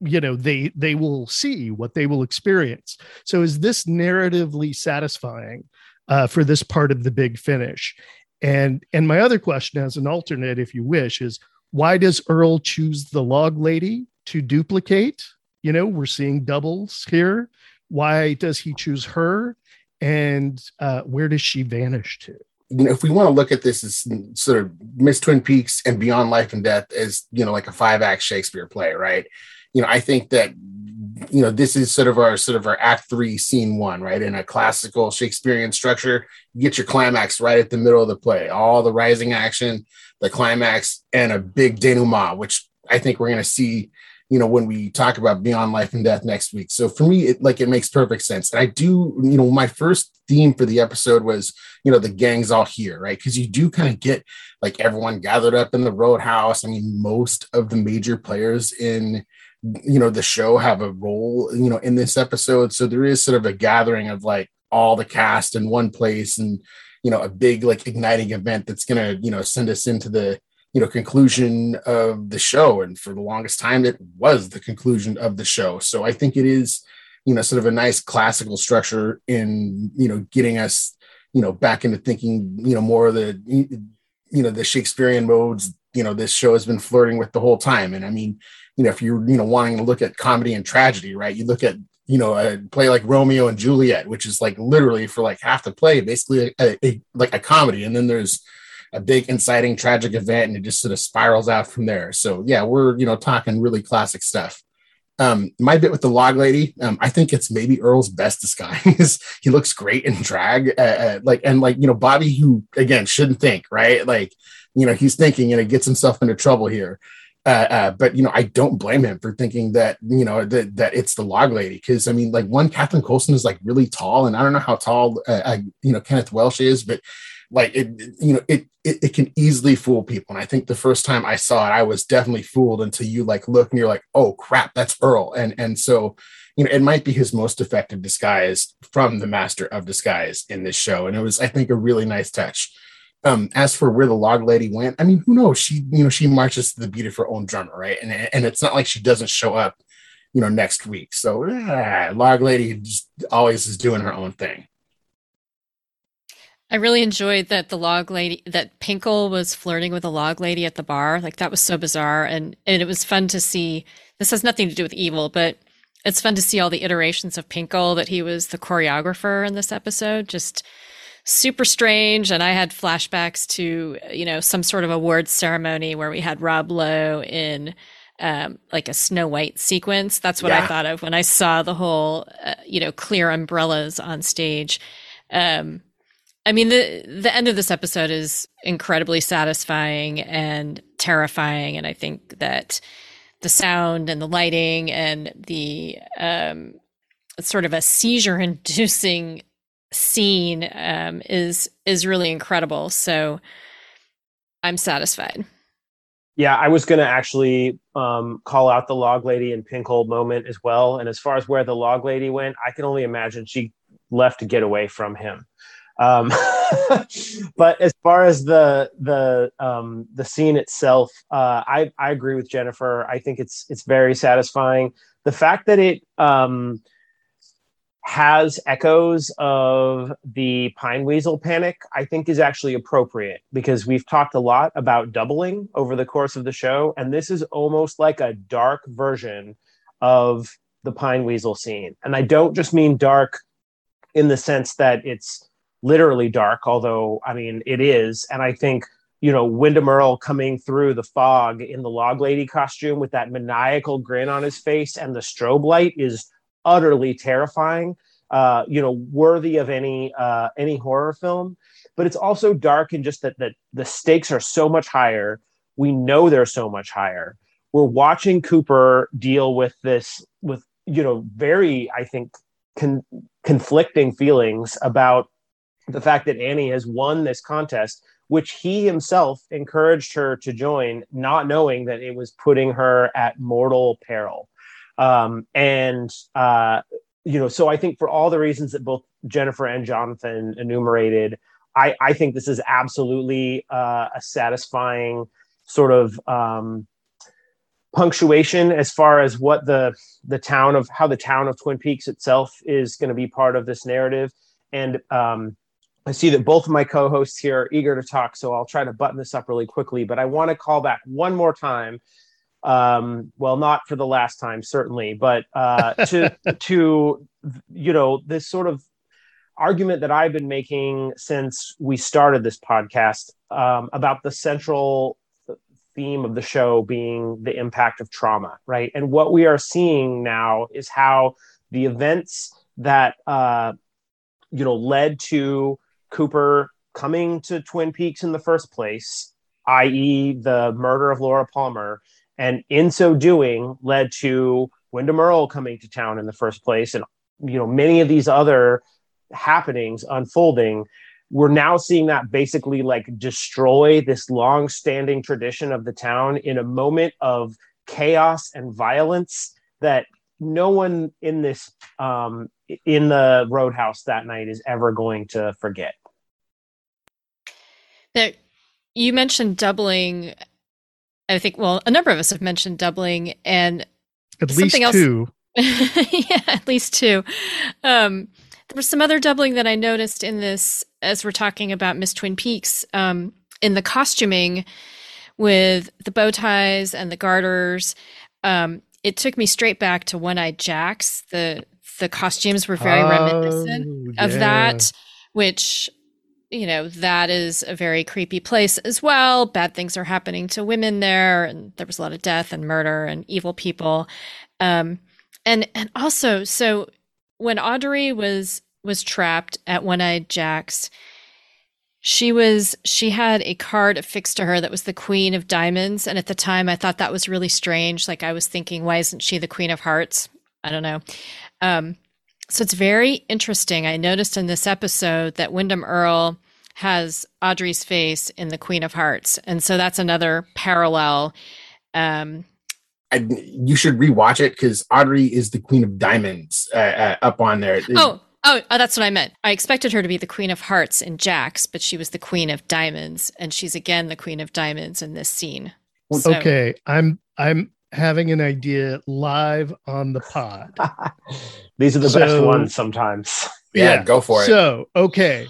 you know they they will see what they will experience. So is this narratively satisfying uh, for this part of the big finish? And and my other question as an alternate if you wish is why does earle choose the log lady to duplicate? You know we're seeing doubles here. Why does he choose her? And uh, where does she vanish to you know, if we want to look at this as sort of Miss Twin Peaks and Beyond Life and Death as, you know, like a five act Shakespeare play, right? You know, I think that, you know, this is sort of our sort of our act three, scene one, right? In a classical Shakespearean structure, you get your climax right at the middle of the play, all the rising action, the climax, and a big denouement, which I think we're going to see you know when we talk about beyond life and death next week. So for me it like it makes perfect sense. And i do you know my first theme for the episode was you know the gang's all here right? Because you do kind of get like everyone gathered up in the roadhouse. I mean most of the major players in you know the show have a role you know in this episode. So there is sort of a gathering of like all the cast in one place and you know a big like igniting event that's gonna you know send us into the you know conclusion of the show and for the longest time it was the conclusion of the show so i think it is you know sort of a nice classical structure in you know getting us you know back into thinking you know more of the you know the shakespearean modes you know this show has been flirting with the whole time and i mean you know if you're you know wanting to look at comedy and tragedy right you look at you know a play like romeo and juliet which is like literally for like half the play basically a, a, like a comedy and then there's a big inciting tragic event and it just sort of spirals out from there. So yeah, we're you know talking really classic stuff. Um, my bit with the log lady, um, I think it's maybe Earle's best disguise. he looks great in drag, uh, uh, like and like you know Bobby, who again shouldn't think right, like you know he's thinking and it gets himself into trouble here. Uh, uh, but you know, I don't blame him for thinking that you know that that it's the log lady because I mean, like one Catherine Coulson is like really tall, and I don't know how tall uh you know Kenneth Welsh is, but like it you know it, it, it can easily fool people. And i think the first time i saw it i was definitely fooled until you like look and you're like oh crap that's earle. And and so you know it might be his most effective disguise from the master of disguise in this show. And it was i think a really nice touch. Um as for where the log lady went i mean who knows? She you know she marches to the beat of her own drummer right? And and it's not like she doesn't show up you know next week. So ah, log lady just always is doing her own thing I really enjoyed that the log lady that Pinkle was flirting with a log lady at the bar. Like that was so bizarre and and it was fun to see. This has nothing to do with evil, but it's fun to see all the iterations of Pinkle that he was the choreographer in this episode. Just super strange and I had flashbacks to, you know, some sort of awards ceremony where we had Rob Lowe in um, like a Snow White sequence. That's what yeah. I thought of when I saw the whole, uh, you know, clear umbrellas on stage. Um, I mean, the the end of this episode is incredibly satisfying and terrifying, and I think that the sound and the lighting and the um, sort of a seizure-inducing scene um, is is really incredible. So I'm satisfied. Yeah, I was going to actually um, call out the log lady and Pinkle moment as well. And as far as where the log lady went, I can only imagine she left to get away from him. Um, but as far as the the um, the scene itself, uh, I I agree with Jennifer. I think it's it's very satisfying. The fact that it um, has echoes of the pine weasel panic, I think is actually appropriate because we've talked a lot about doubling over the course of the show, and this is almost like a dark version of the pine weasel scene. And I don't just mean dark in the sense that it's literally dark, although I mean it is. And I think you know Windom Earle coming through the fog in the log lady costume with that maniacal grin on his face and the strobe light is utterly terrifying. Uh, you know, worthy of any uh, any horror film. But it's also dark and just that that the stakes are so much higher. We know they're so much higher. We're watching Cooper deal with this with you know very I think con- conflicting feelings about the fact that Annie has won this contest, which he himself encouraged her to join, not knowing that it was putting her at mortal peril. Um, and uh, you know, so I think for all the reasons that both Jennifer and Jonathan enumerated, I, I think this is absolutely uh, a satisfying sort of um, punctuation as far as what the the town of how the town of Twin Peaks itself is going to be part of this narrative. And um, I see that both of my co-hosts here are eager to talk, so I'll try to button this up really quickly. But I want to call back one more time. Um, well, not for the last time, certainly, but uh, to to you know this sort of argument that I've been making since we started this podcast um, about the central theme of the show being the impact of trauma, right? And what we are seeing now is how the events that uh, you know led to Cooper coming to Twin Peaks in the first place, i.e., the murder of Laura Palmer, and in so doing led to Windom Earle coming to town in the first place, and you know many of these other happenings unfolding. We're now seeing that basically like destroy this long-standing tradition of the town in a moment of chaos and violence that no one in this um, in the roadhouse that night is ever going to forget. Now, you mentioned doubling. I think, well, a number of us have mentioned doubling, and at least else, two. yeah, at least two. Um, there was some other doubling that I noticed in this as we're talking about Miss Twin Peaks um, in the costuming with the bow ties and the garters. Um, it took me straight back to One Eyed Jacks. The the costumes were very oh, reminiscent of that, which you know, that is a very creepy place as well. Bad things are happening to women there, and there was a lot of death and murder and evil people. Um, and and also, so when Audrey was was trapped at One Eyed Jack's, she was she had a card affixed to her that was the Queen of Diamonds, and at the time, I thought that was really strange. Like I was thinking, why isn't she the Queen of Hearts? I don't know. Um, so it's very interesting. I noticed in this episode that Windom Earle has Audrey's face in the Queen of Hearts, and so that's another parallel. Um, I, you should rewatch it because Audrey is the Queen of Diamonds uh, uh, up on there. Oh, oh, oh, that's what I meant. I expected her to be the Queen of Hearts in Jack's, but she was the Queen of Diamonds, and she's again the Queen of Diamonds in this scene. So, okay, I'm I'm having an idea live on the pod. These are the so, best ones sometimes. Yeah, yeah, go for it. So, okay.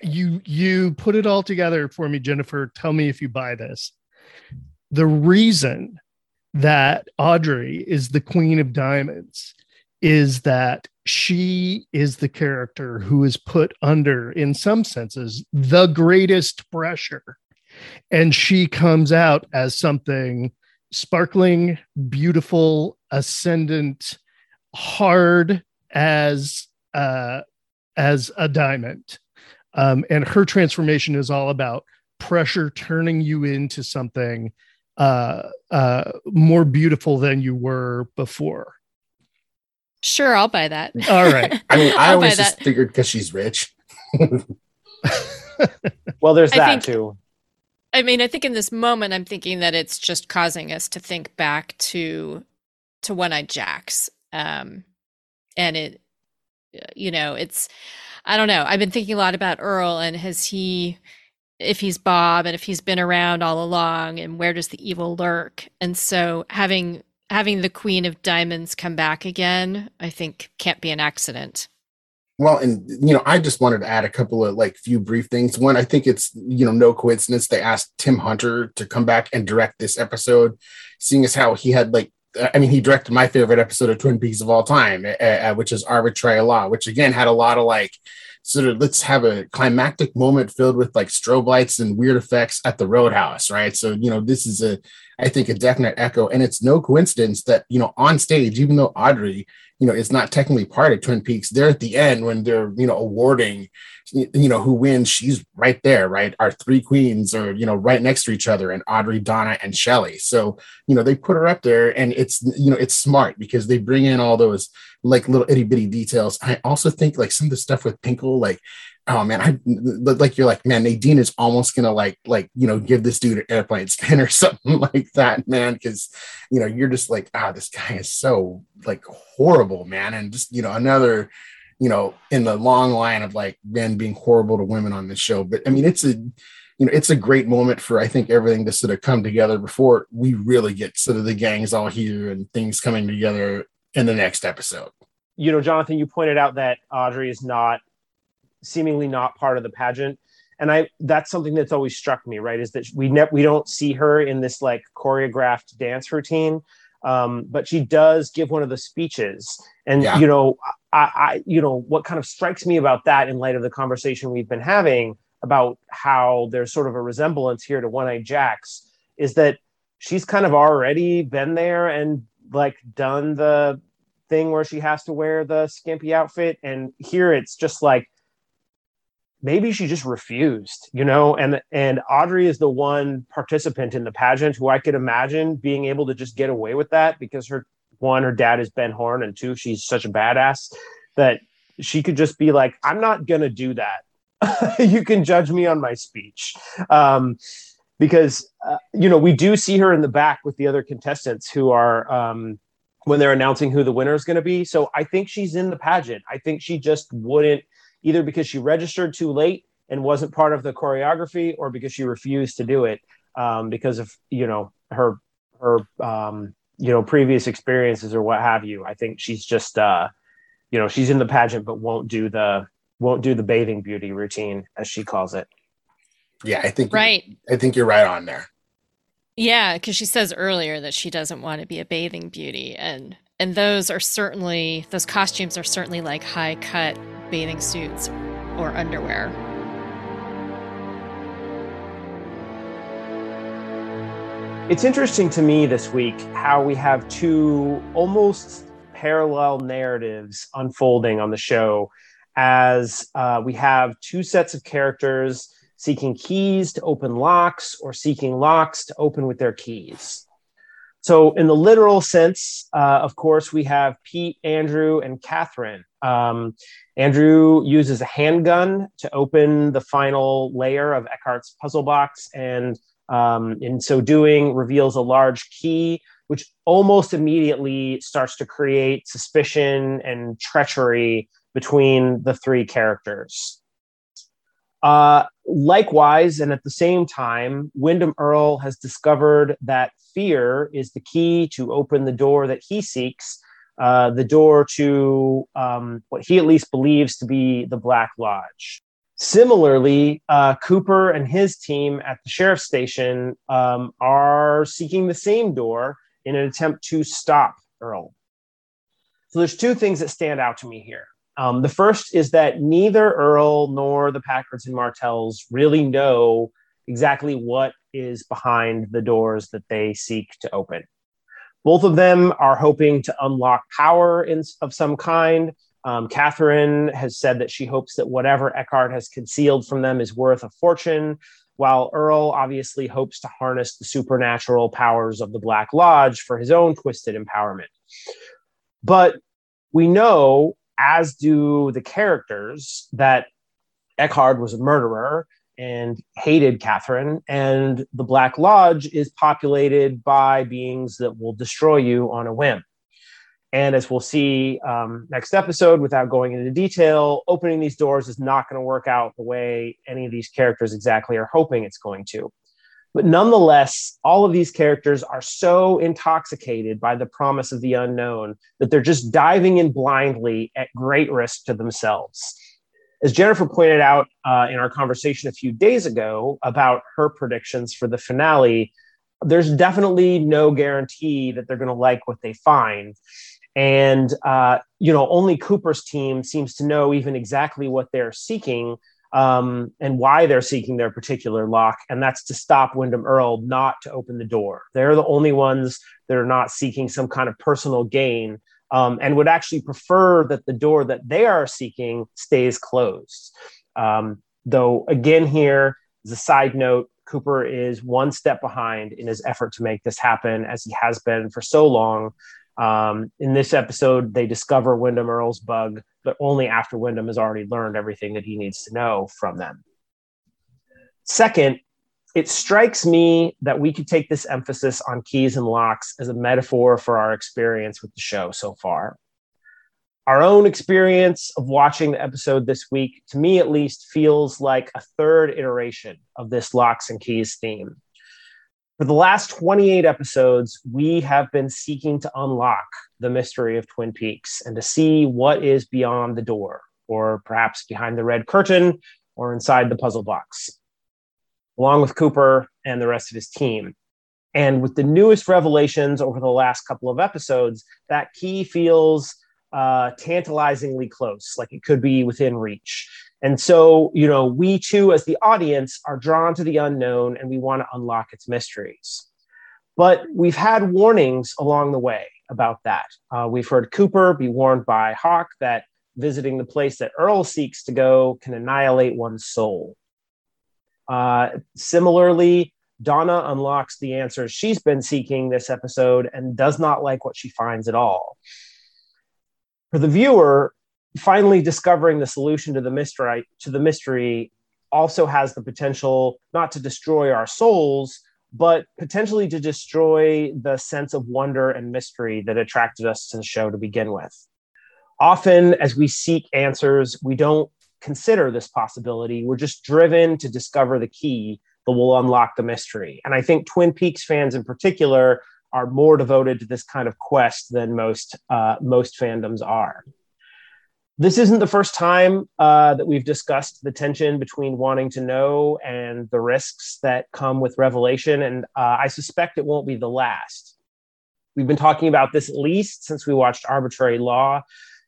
you you put it all together for me, Jennifer. Tell me if you buy this. The reason that Audrey is the queen of diamonds is that she is the character who is put under, in some senses, the greatest pressure. And she comes out as something sparkling, beautiful, ascendant, hard as uh, as a diamond. Um, and her transformation is all about pressure turning you into something uh, uh, more beautiful than you were before. Sure, I'll buy that. All right. I mean, I always just figured because she's rich. well, there's that think, too. I mean, I think in this moment, I'm thinking that it's just causing us to think back to to One Eyed Jacks, um, and it, you know, it's I don't know. I've been thinking a lot about Earle and has he, if he's Bob and if he's been around all along, and where does the evil lurk? And so having having the Queen of Diamonds come back again, I think can't be an accident. Well, and you know, I just wanted to add a couple of like few brief things. One, I think it's you know no coincidence they asked Tim Hunter to come back and direct this episode, seeing as how he had like uh, I mean, he directed my favorite episode of Twin Peaks of all time, uh, which is Arbitrary Law, which again had a lot of like sort of let's have a climactic moment filled with like strobe lights and weird effects at the Roadhouse, right? So you know, this is a I think a definite echo, and it's no coincidence that you know on stage, even though Audrey you know it's not technically part of Twin Peaks, they're at the end when they're you know awarding you know who wins. She's right there right? Our three queens are you know right next to each other and audrey donna and shelly so you know they put her up there and it's you know it's smart because they bring in all those like little itty bitty details. I also think like some of the stuff with pinkle like oh man, I like you're like, man, Nadine is almost gonna like like you know give this dude an airplane spin or something like that, man, because you know you're just like, ah, this guy is so like horrible, man, and just you know another you know, in the long line of like men being horrible to women on this show. But I mean, it's a, you know, it's a great moment for I think everything to sort of come together before we really get sort of the gangs all here and things coming together in the next episode. You know, Jonathan, you pointed out that Audrey is not seemingly not part of the pageant. And I that's something that's always struck me, right? Is that we ne- we don't see her in this like choreographed dance routine. Um, but she does give one of the speeches and yeah. you know I, I you know what kind of strikes me about that in light of the conversation we've been having about how there's sort of a resemblance here to one-eyed jacks is that she's kind of already been there and like done the thing where she has to wear the skimpy outfit and here it's just like maybe she just refused you know? And and audrey is the one participant in the pageant who i could imagine being able to just get away with that because her one her dad is ben horne and two she's such a badass that she could just be like i'm not gonna do that. You can judge me on my speech. Um, because uh, you know we do see her in the back with the other contestants who are um, when they're announcing who the winner is going to be. So i think she's in the pageant. I think she just wouldn't either because she registered too late and wasn't part of the choreography or because she refused to do it um, because of you know her her um, you know previous experiences or what have you. I think she's just uh you know she's in the pageant but won't do the won't do the bathing beauty routine as she calls it. Yeah i think right. I think you're right on there. Yeah because she says earlier that she doesn't want to be a bathing beauty and and those are certainly those costumes are certainly like high cut bathing suits or underwear. It's interesting to me this week how we have two almost parallel narratives unfolding on the show as uh, we have two sets of characters seeking keys to open locks or seeking locks to open with their keys. So, in the literal sense, uh, of course, we have Pete, Andrew, and Catherine. Um, Andrew uses a handgun to open the final layer of Eckhardt's puzzle box, and um, in so doing, reveals a large key, which almost immediately starts to create suspicion and treachery between the three characters. Uh, likewise, and at the same time, Windom Earle has discovered that fear is the key to open the door that he seeks, uh, the door to um, what he at least believes to be the Black Lodge. Similarly, uh, Cooper and his team at the sheriff's station um, are seeking the same door in an attempt to stop Earle. So there's two things that stand out to me here. Um, the first is that neither Earle nor the Packards and Martells really know exactly what is behind the doors that they seek to open. Both of them are hoping to unlock power in, of some kind. Um, Catherine has said that she hopes that whatever Eckhardt has concealed from them is worth a fortune, while Earle obviously hopes to harness the supernatural powers of the Black Lodge for his own twisted empowerment. But we know, as do the characters, that Eckhardt was a murderer and hated Catherine, and the Black Lodge is populated by beings that will destroy you on a whim. And as we'll see um, next episode, without going into detail, opening these doors is not going to work out the way any of these characters exactly are hoping it's going to. But nonetheless, all of these characters are so intoxicated by the promise of the unknown that they're just diving in blindly at great risk to themselves. As Jennifer pointed out uh, in our conversation a few days ago about her predictions for the finale, there's definitely no guarantee that they're going to like what they find. And, uh, you know, only Cooper's team seems to know even exactly what they're seeking um, and why they're seeking their particular lock, and that's to stop Windom Earle not to open the door. They're the only ones that are not seeking some kind of personal gain um, and would actually prefer that the door that they are seeking stays closed. Um, though, again, here, as a side note, Cooper is one step behind in his effort to make this happen, as he has been for so long. Um, in this episode, they discover Windom Earle's bug, but only after Windom has already learned everything that he needs to know from them. Second, it strikes me that we could take this emphasis on keys and locks as a metaphor for our experience with the show so far. Our own experience of watching the episode this week, to me at least, feels like a third iteration of this locks and keys theme. For the last 28 episodes, we have been seeking to unlock the mystery of Twin Peaks and to see what is beyond the door, or perhaps behind the red curtain, or inside the puzzle box, along with Cooper and the rest of his team. And with the newest revelations over the last couple of episodes, that key feels uh, tantalizingly close, like it could be within reach. And so, you know, we too, as the audience, are drawn to the unknown and we want to unlock its mysteries. But we've had warnings along the way about that. Uh, we've heard Cooper be warned by Hawk that visiting the place that Earle seeks to go can annihilate one's soul. Uh, similarly, Donna unlocks the answers she's been seeking this episode and does not like what she finds at all. For the viewer, finally discovering the solution to the mystery to the mystery also has the potential not to destroy our souls but potentially to destroy the sense of wonder and mystery that attracted us to the show to begin with often as we seek answers we don't consider this possibility we're just driven to discover the key that will unlock the mystery and i think twin peaks fans in particular are more devoted to this kind of quest than most uh, most fandoms are this isn't the first time uh, that we've discussed the tension between wanting to know and the risks that come with revelation, and uh, I suspect it won't be the last. We've been talking about this at least since we watched Arbitrary Law,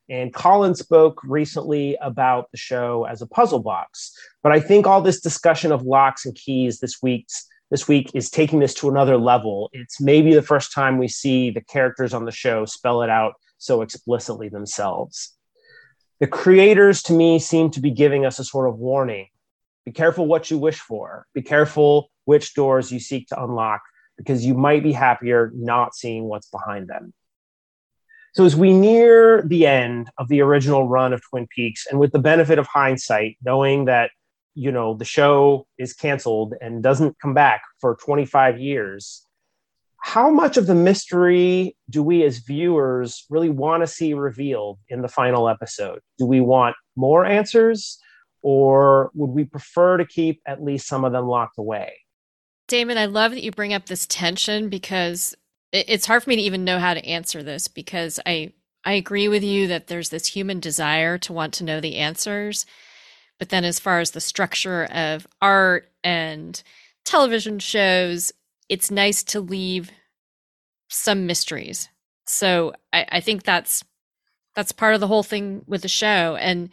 and Colin spoke recently about the show as a puzzle box. But I think all this discussion of locks and keys this week's this week is taking this to another level. It's maybe the first time we see the characters on the show spell it out so explicitly themselves the creators to me seem to be giving us a sort of warning be careful what you wish for be careful which doors you seek to unlock because you might be happier not seeing what's behind them so as we near the end of the original run of twin peaks and with the benefit of hindsight knowing that you know the show is canceled and doesn't come back for 25 years how much of the mystery do we as viewers really want to see revealed in the final episode? Do we want more answers or would we prefer to keep at least some of them locked away? Damon, I love that you bring up this tension because it's hard for me to even know how to answer this because I I agree with you that there's this human desire to want to know the answers. But then, as far as the structure of art and television shows, it's nice to leave some mysteries. So I, I think that's that's part of the whole thing with the show. And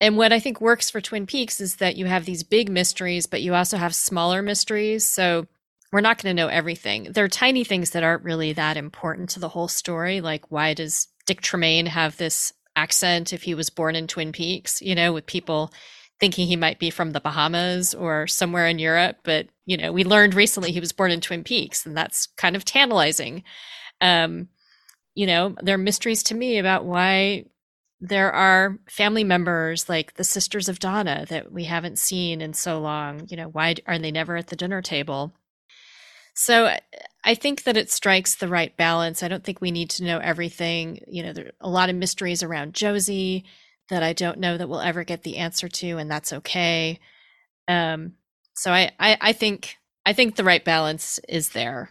and what I think works for Twin Peaks is that you have these big mysteries, but you also have smaller mysteries. So we're not going to know everything. There are tiny things that aren't really that important to the whole story. Like, why does Dick Tremayne have this accent if he was born in Twin Peaks? You know, with people thinking he might be from the Bahamas or somewhere in Europe. But, you know, we learned recently he was born in Twin Peaks, and that's kind of tantalizing. Um, you know, there are mysteries to me about why there are family members like the sisters of Donna that we haven't seen in so long. You know, why are they never at the dinner table? So I think that it strikes the right balance. I don't think we need to know everything. You know, there are a lot of mysteries around Josie that I don't know that we'll ever get the answer to, and that's okay. Um, so I, I, I think I think the right balance is there.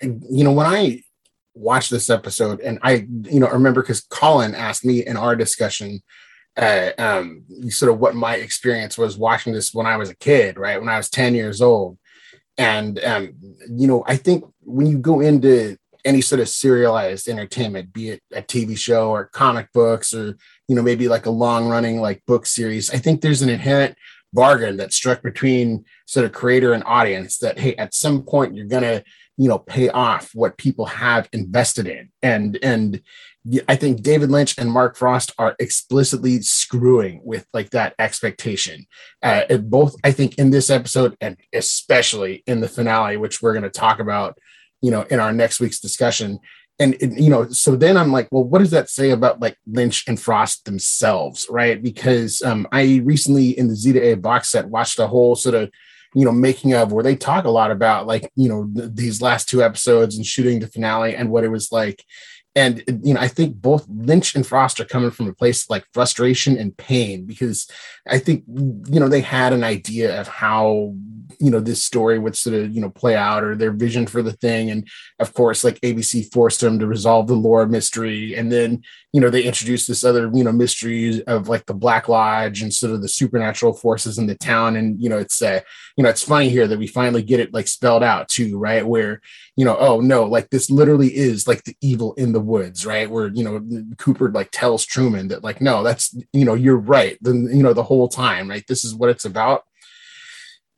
You know, when I watched this episode, and I, you know, remember because Colin asked me in our discussion, uh, um, sort of what my experience was watching this when I was a kid, right? When I was 10 years old. And, um, you know, I think when you go into any sort of serialized entertainment, be it a TV show or comic books or, you know, maybe like a long running like book series, I think there's an inherent bargain that's struck between sort of creator and audience that, hey, at some point you're to, you know pay off what people have invested in. And and i think david lynch and mark frost are explicitly screwing with like that expectation. Uh, both i think in this episode and especially in the finale which we're going to talk about you know in our next week's discussion. And you know so then i'm like well what does that say about like lynch and frost themselves right? Because um, i recently in the z to a box set watched a whole sort of you know making of where they talk a lot about like you know th- these last two episodes and shooting the finale and what it was like and you know i think both lynch and frost are coming from a place like frustration and pain because i think you know they had an idea of how you know this story would sort of you know play out or their vision for the thing. And of course like abc forced them to resolve the lore mystery. And then you know they introduced this other you know mystery of like the black lodge and sort of the supernatural forces in the town. And you know it's uh you know it's funny here that we finally get it like spelled out too right? Where you know oh no like this literally is like the evil in the woods right? Where you know cooper like tells truman that like no that's you know you're right. Then you know the whole time right? This is what it's about.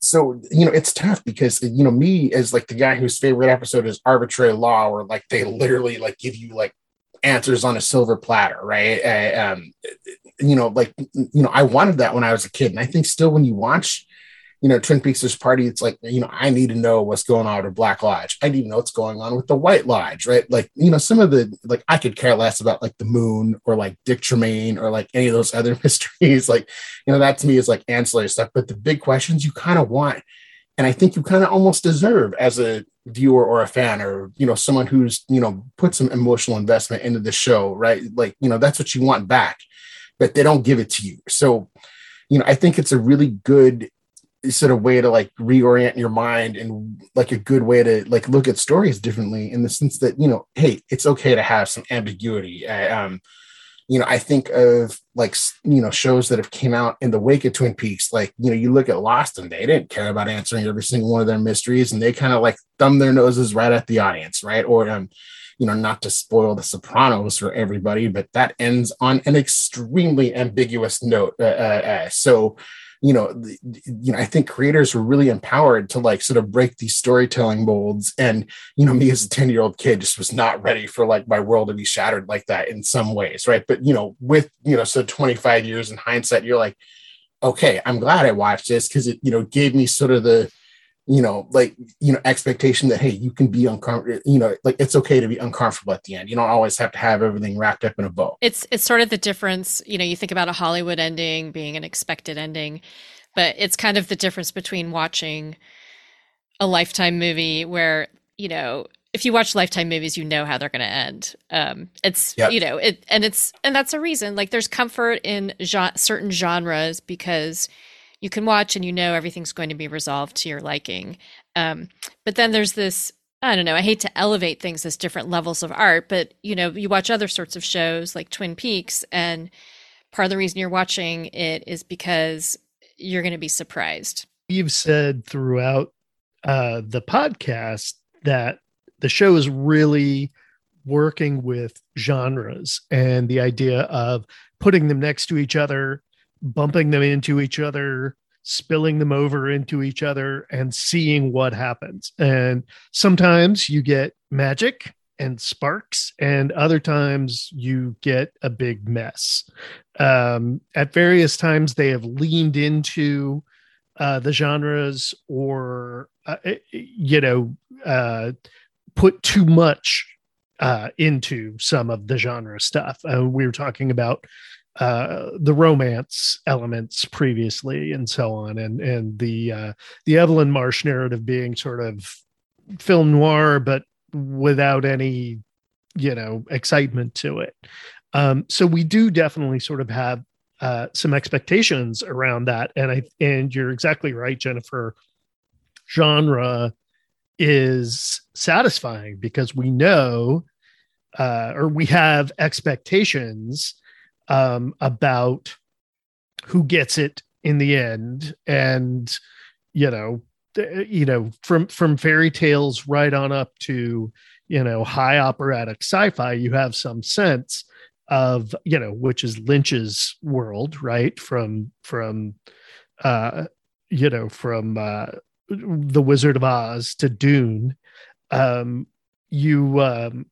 So you know it's tough because you know me as like the guy whose favorite episode is arbitrary law where like they literally like give you like answers on a silver platter right? Uh, um you know like you know i wanted that when i was a kid and i think still when you watch you know, Twin Peaks' is party, it's like, you know, I need to know what's going on with Black Lodge. I need to know what's going on with the White Lodge, right? Like, you know, some of the, like, I could care less about like the moon or like Dick Tremayne or like any of those other mysteries. Like, you know, that to me is like ancillary stuff. But the big questions you kind of want, and I think you kind of almost deserve as a viewer or a fan or, you know, someone who's, you know, put some emotional investment into the show, right? Like, you know, that's what you want back, but they don't give it to you. So, you know, I think it's a really good sort of way to like reorient your mind and like a good way to like look at stories differently in the sense that you know hey it's okay to have some ambiguity. I, um you know i think of like you know shows that have came out in the wake of twin peaks like you know you look at lost and they didn't care about answering every single one of their mysteries and they kind of like thumb their noses right at the audience right? Or um you know not to spoil the sopranos for everybody but that ends on an extremely ambiguous note uh, uh, uh so you know, the, you know, I think creators were really empowered to like sort of break these storytelling molds. And, you know, me as a 10 year old kid just was not ready for like my world to be shattered like that in some ways. Right. But, you know, with, you know, so 25 years in hindsight, you're like, okay, I'm glad I watched this because it, you know, gave me sort of the, you know, like, you know, expectation that, hey, you can be uncomfortable, you know, like it's okay to be uncomfortable at the end. You don't always have to have everything wrapped up in a bow. It's it's sort of the difference, you know, you think about a Hollywood ending being an expected ending, but it's kind of the difference between watching a lifetime movie where, you know, if you watch lifetime movies you know how they're going to end um it's yep. you know it and it's and that's a reason like there's comfort in genre, certain genres because you can watch and you know everything's going to be resolved to your liking. Um, but then there's this I don't know, I hate to elevate things as different levels of art, but you know, you watch other sorts of shows like Twin Peaks and part of the reason you're watching it is because you're going to be surprised. You've said throughout uh, the podcast that the show is really working with genres and the idea of putting them next to each other, bumping them into each other, spilling them over into each other, and seeing what happens. And sometimes you get magic and sparks, and other times you get a big mess. Um, at various times, they have leaned into uh, the genres or, uh, eh, you know, uh, put too much uh, into some of the genre stuff. Uh, we were talking about uh, the romance elements previously, and so on, and and the uh, the Evelyn Marsh narrative being sort of film noir, but without any you know excitement to it. Um, so we do definitely sort of have uh, some expectations around that, and I and you're exactly right, Jennifer. Genre is satisfying because we know uh, or we have expectations um, about who gets it in the end. And you know you know from from fairy tales right on up to you know high operatic sci-fi you have some sense of you know which is lynch's world right? From from uh you know from uh the Wizard of Oz to Dune, um, you um,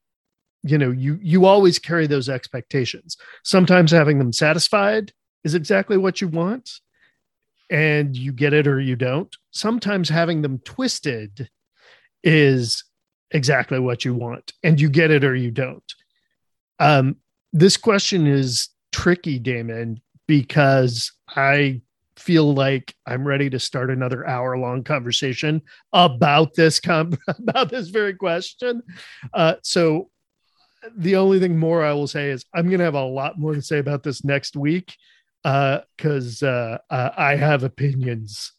you know you you always carry those expectations. Sometimes having them satisfied is exactly what you want, and you get it or you don't. Sometimes having them twisted is exactly what you want, and you get it or you don't. Um, this question is tricky, Damon, because I feel like I'm ready to start another hour long conversation about this com- about this very question. Uh, so the only thing more I will say is I'm going to have a lot more to say about this next week because uh, uh, uh, I have opinions.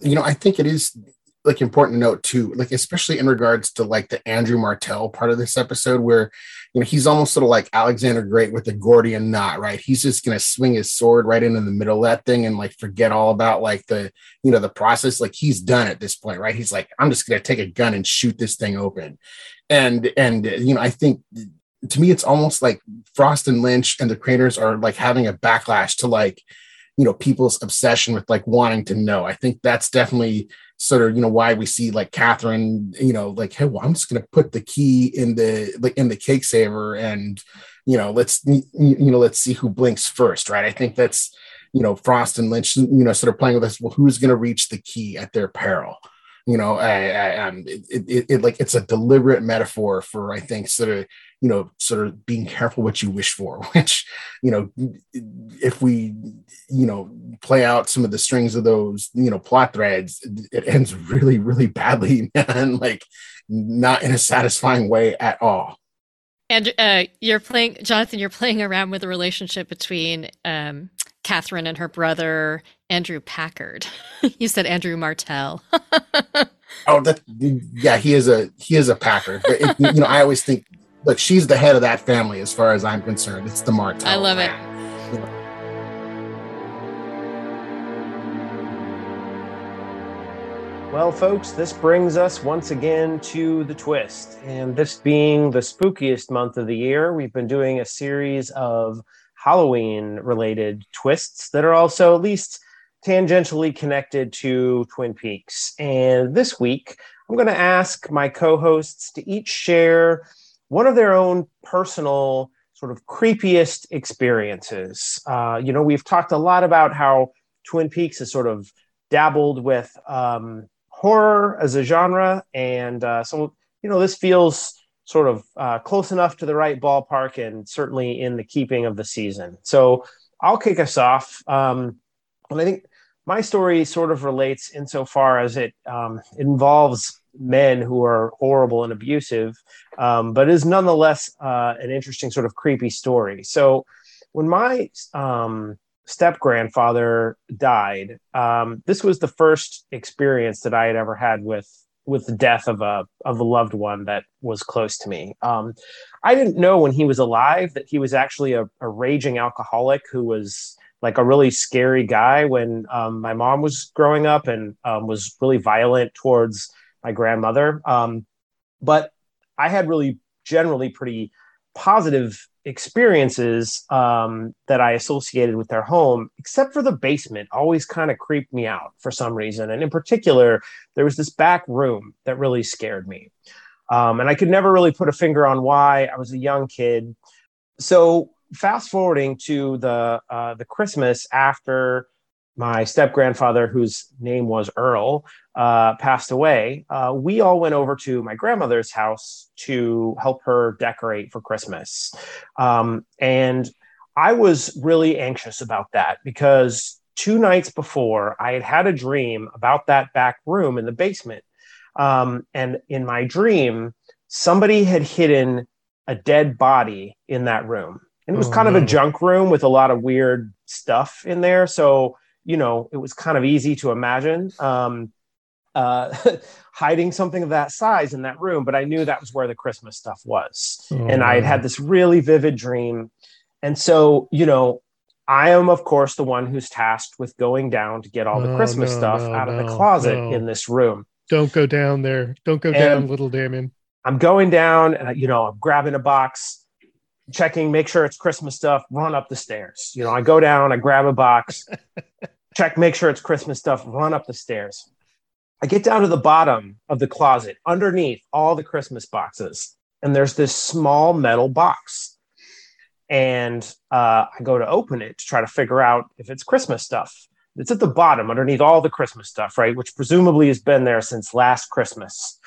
You know, I think it is like important to note too, like especially in regards to like the Andrew Martell part of this episode, where you know he's almost sort of like Alexander Great with the Gordian knot, right? He's just gonna swing his sword right into the middle of that thing and like forget all about like the you know the process. Like he's done at this point, right? He's like, I'm just gonna take a gun and shoot this thing open, and and you know I think to me it's almost like Frost and Lynch and the creators are like having a backlash to like you know people's obsession with like wanting to know. I think that's definitely sort of you know why we see like Catherine, you know, like hey, well, I'm just gonna put the key in the like in the cake saver, and you know, let's you know, let's see who blinks first, right? I think that's you know Frost and Lynch, you know, sort of playing with us. Well, who's gonna reach the key at their peril? You know, I, I, um, it, it, it like it's a deliberate metaphor for I think sort of you know sort of being careful what you wish for which you know if we you know play out some of the strings of those you know plot threads it ends really really badly and like not in a satisfying way at all. And uh, you're playing jonathan you're playing around with the relationship between um, catherine and her brother andrew packard you said andrew martell oh that yeah he is a he is a packard but it, you know i always think look, she's the head of that family as far as I'm concerned. It's the Martell. I love it. Well, folks, this brings us once again to the twist. And this being the spookiest month of the year, we've been doing a series of Halloween related twists that are also at least tangentially connected to Twin Peaks. And this week, I'm going to ask my co hosts to each share one of their own personal sort of creepiest experiences. Uh, you know, we've talked a lot about how Twin Peaks has sort of dabbled with um, horror as a genre, and uh, so you know, this feels sort of uh, close enough to the right ballpark, and certainly in the keeping of the season. So I'll kick us off, um, and I think my story sort of relates insofar as it, um, involves men who are horrible and abusive, um, but is nonetheless uh, an interesting sort of creepy story. So when my um, step grandfather died, um, this was the first experience that I had ever had with with the death of a of a loved one that was close to me. Um, I didn't know when he was alive that he was actually a, a raging alcoholic who was like a really scary guy when um, my mom was growing up and um, was really violent towards my grandmother. Um, but I had really generally pretty positive experiences um, that I associated with their home, except for the basement, always kind of creeped me out for some reason. And in particular, there was this back room that really scared me. Um, and I could never really put a finger on why. I was a young kid. So fast forwarding to the uh, the Christmas after my step grandfather, whose name was Earl, uh, passed away, uh, we all went over to my grandmother's house to help her decorate for Christmas. Um, and I was really anxious about that because two nights before, I had had a dream about that back room in the basement. Um, and in my dream, somebody had hidden a dead body in that room. And it was oh, kind no. of a junk room with a lot of weird stuff in there. So you know, it was kind of easy to imagine um, uh, hiding something of that size in that room. But I knew that was where the Christmas stuff was. Oh, and I had had this really vivid dream. And so, you know, I am, of course, the one who's tasked with going down to get all the Christmas no, stuff out of the closet in this room. Don't go down there. Don't go and down, little Damon. I'm going down and, you know, I'm grabbing a box checking, make sure it's Christmas stuff, run up the stairs. You know, I go down, I grab a box, check, make sure it's Christmas stuff, run up the stairs. I get down to the bottom of the closet underneath all the Christmas boxes, and there's this small metal box. And uh, I go to open it to try to figure out if it's Christmas stuff. It's at the bottom underneath all the Christmas stuff, right? Which presumably has been there since last Christmas.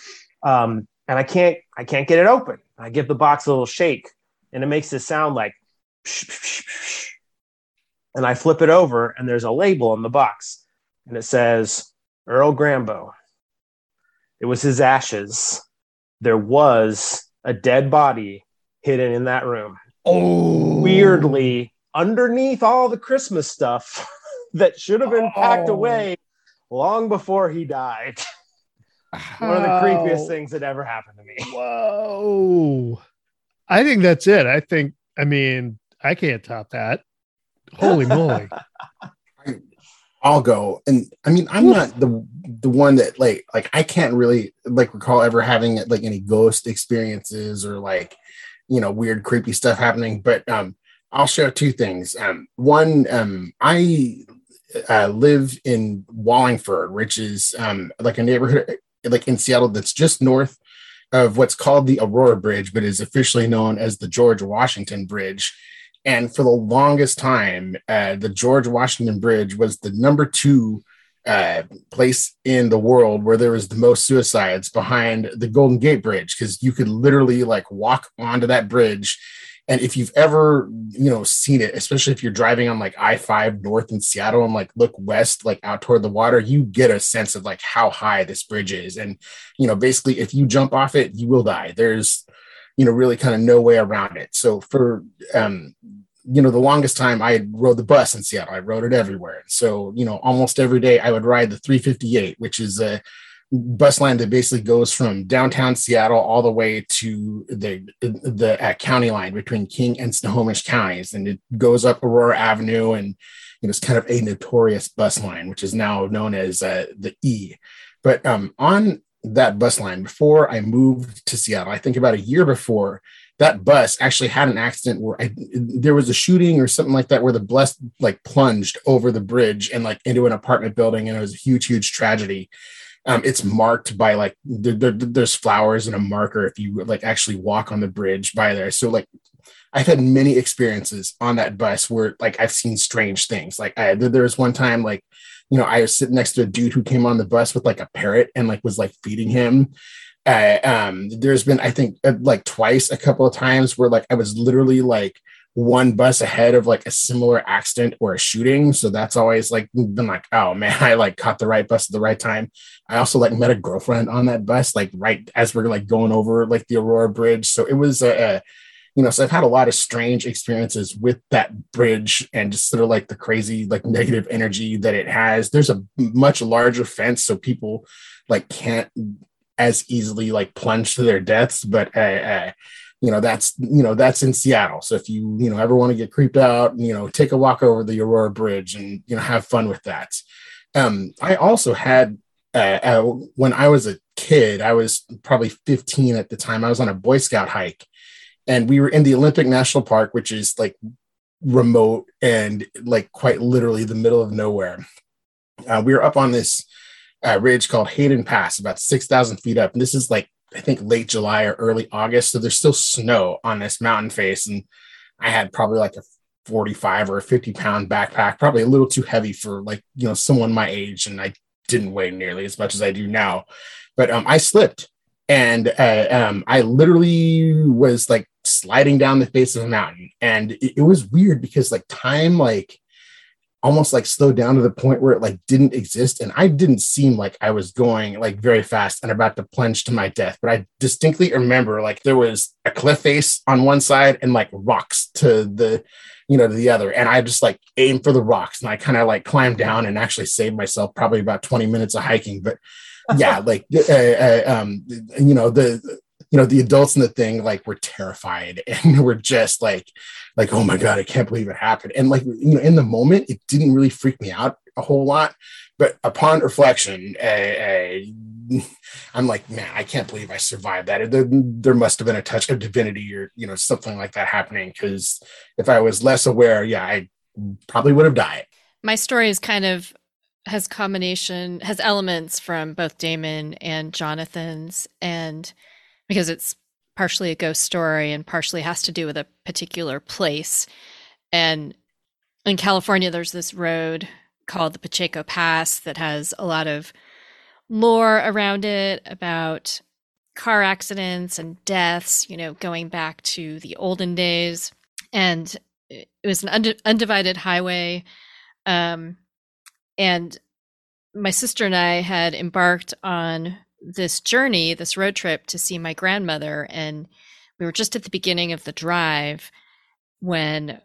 Um, and I can't, I can't get it open. I give the box a little shake, and it makes this sound like. And I flip it over, and there's a label on the box, and it says Earl Grambo. It was his ashes. There was a dead body hidden in that room. Oh, weirdly, underneath all the Christmas stuff that should have been packed oh. away long before he died. One of the creepiest things that ever happened to me. Whoa. I think that's it. I think, I mean, I can't top that. Holy moly. I'll go. And I mean, I'm not the the one that like like I can't really like recall ever having like any ghost experiences or like you know weird creepy stuff happening. But um, I'll share two things. Um, one, um, I uh, live in Wallingford, which is um like a neighborhood like in Seattle that's just north of what's called the Aurora Bridge, but is officially known as the George Washington Bridge. And for the longest time, uh, the George Washington Bridge was the number two uh, place in the world where there was the most suicides behind the Golden Gate Bridge because you could literally like walk onto that bridge. And if you've ever, you know, seen it, especially if you're driving on like I 5 north in Seattle and like look west, like out toward the water, you get a sense of like how high this bridge is. And, you know, basically, if you jump off it, you will die. There's, you know, really kind of no way around it. So for, um, you know, the longest time I rode the bus in Seattle, I rode it everywhere. So, you know, almost every day I would ride the 358, which is a bus line that basically goes from downtown Seattle all the way to the the uh, county line between King and Snohomish counties, and it goes up Aurora Avenue, and know, it's kind of a notorious bus line, which is now known as uh, the E. But um, on that bus line before I moved to Seattle. I think about a year before that bus actually had an accident where I, there was a shooting or something like that where the bus like plunged over the bridge and like into an apartment building and it was a huge huge tragedy. Um, it's marked by like there, there, there's flowers and a marker if you like actually walk on the bridge by there. So like I've had many experiences on that bus where like I've seen strange things. Like I, there was one time like you know, I was sitting next to a dude who came on the bus with like a parrot and like was like feeding him. Uh, um, there's been, I think, uh, like twice, a couple of times where like I was literally like one bus ahead of like a similar accident or a shooting. So that's always like been like, oh man, I like caught the right bus at the right time. I also like met a girlfriend on that bus, like right as we're like going over like the Aurora Bridge. So it was a, a you know, so I've had a lot of strange experiences with that bridge and just sort of like the crazy, like negative energy that it has. There's a much larger fence, so people like can't as easily like plunge to their deaths, but uh, uh, you know that's you know that's in Seattle. So if you you know ever want to get creeped out, you know take a walk over the Aurora Bridge and you know have fun with that. Um, I also had uh, uh, when I was a kid, I was probably 15 at the time. I was on a Boy Scout hike, and we were in the Olympic National Park, which is like remote and like quite literally the middle of nowhere. Uh, we were up on this uh, ridge called Hayden Pass, about 6,000 feet up. And this is like, I think late July or early August. So there's still snow on this mountain face. And I had probably like a 45 or a 50 pound backpack, probably a little too heavy for like, you know, someone my age. And I didn't weigh nearly as much as I do now. But um, I slipped and uh, um, I literally was like sliding down the face of a mountain, and it, it, was weird because like time like almost like slowed down to the point where it like didn't exist, and I didn't seem like I was going like very fast and about to plunge to my death, but I distinctly remember like there was a cliff face on one side and like rocks to the you know to the other, and I just like aimed for the rocks, and I kind of like climbed down and actually saved myself probably about twenty minutes of hiking, but yeah, like uh, uh, um, you know the you know the adults in the thing like were terrified and were just like like oh my god I can't believe it happened. And like you know in the moment it didn't really freak me out a whole lot. But upon reflection uh, uh, I'm like man I can't believe I survived that. There, there must have been a touch of divinity or you know something like that happening. Because if I was less aware yeah I probably would have died. My story is kind of has combination has elements from both Damon and Jonathan's. And because it's partially a ghost story and partially has to do with a particular place. And in California there's this road called the Pacheco Pass that has a lot of lore around it about car accidents and deaths, you know, going back to the olden days. And it was an undivided highway um, and my sister and I had embarked on this journey, this road trip to see my grandmother. And we were just at the beginning of the drive when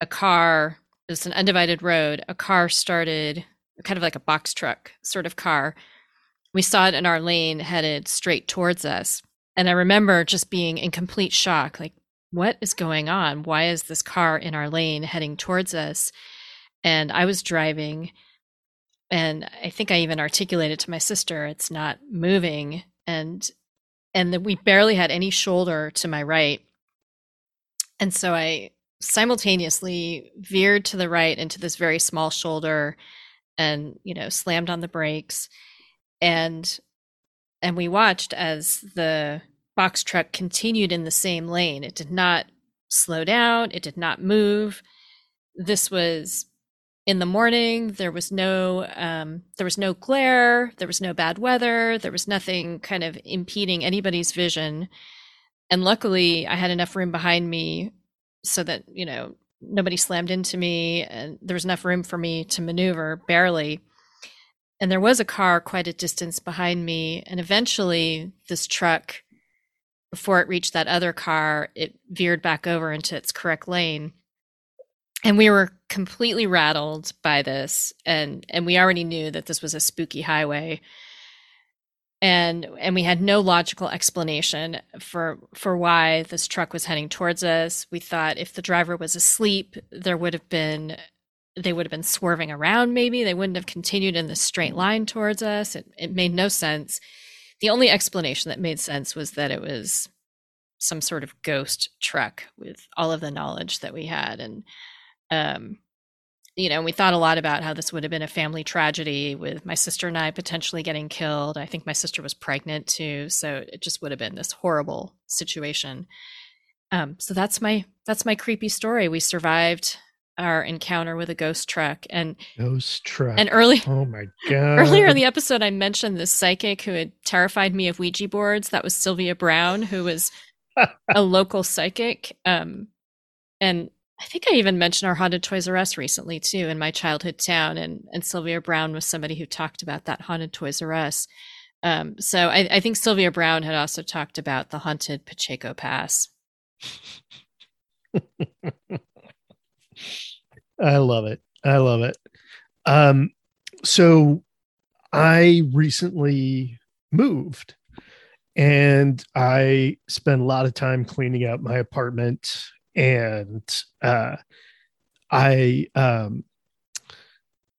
a car, it's an undivided road, a car started kind of like a box truck sort of car. We saw it in our lane headed straight towards us. And I remember just being in complete shock like, what is going on? Why is this car in our lane heading towards us? and I was driving and I think I even articulated to my sister it's not moving. And and that we barely had any shoulder to my right. And so I simultaneously veered to the right into this very small shoulder and you know slammed on the brakes. And and we watched as the box truck continued in the same lane. It did not slow down. It did not move. This was in the morning there was no um, there was no glare there was no bad weather there was nothing kind of impeding anybody's vision. And luckily i had enough room behind me so that you know nobody slammed into me and there was enough room for me to maneuver barely. And there was a car quite a distance behind me and eventually this truck before it reached that other car it veered back over into its correct lane and we were completely rattled by this and and we already knew that this was a spooky highway. And and we had no logical explanation for for why this truck was heading towards us. We thought if the driver was asleep there would have been they would have been swerving around maybe. They wouldn't have continued in the straight line towards us. It, it made no sense. The only explanation that made sense was that it was some sort of ghost truck with all of the knowledge that we had. And um, you know, we thought a lot about how this would have been a family tragedy with my sister and I potentially getting killed. I think my sister was pregnant too, so it just would have been this horrible situation. Um, so that's my that's my creepy story. We survived our encounter with a ghost truck and ghost truck. And early, oh my god! Earlier in the episode, I mentioned this psychic who had terrified me of Ouija boards. That was Sylvia Browne, who was a local psychic. Um, and I think I even mentioned our haunted Toys R Us recently too in my childhood town, and and Sylvia Browne was somebody who talked about that haunted Toys R Us. Um, so I, I think Sylvia Browne had also talked about the haunted Pacheco Pass. I love it. I love it. Um, so I recently moved. And I spent a lot of time cleaning out my apartment. And uh, I, um,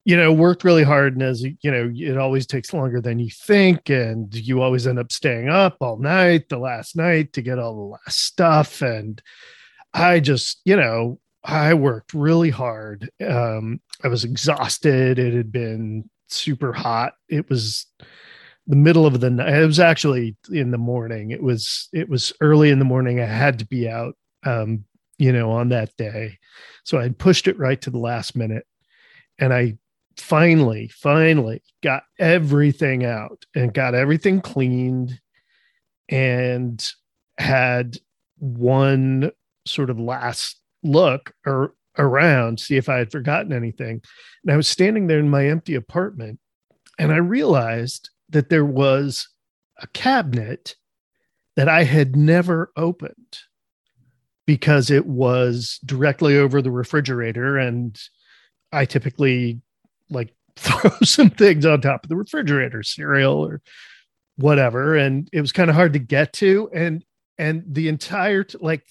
you know, worked really hard. And as you know, it always takes longer than you think. And you always end up staying up all night, the last night to get all the last stuff. And I just, you know, I worked really hard. Um, I was exhausted. It had been super hot. It was the middle of the night. It was actually in the morning. It was it was early in the morning. I had to be out, um, you know, on that day. So I pushed it right to the last minute, and I finally, finally got everything out and got everything cleaned, and had one sort of last look or around, see if I had forgotten anything. And I was standing there in my empty apartment, and I realized that there was a cabinet that I had never opened because it was directly over the refrigerator. And I typically like throw some things on top of the refrigerator, cereal or whatever. And it was kind of hard to get to. And and the entire like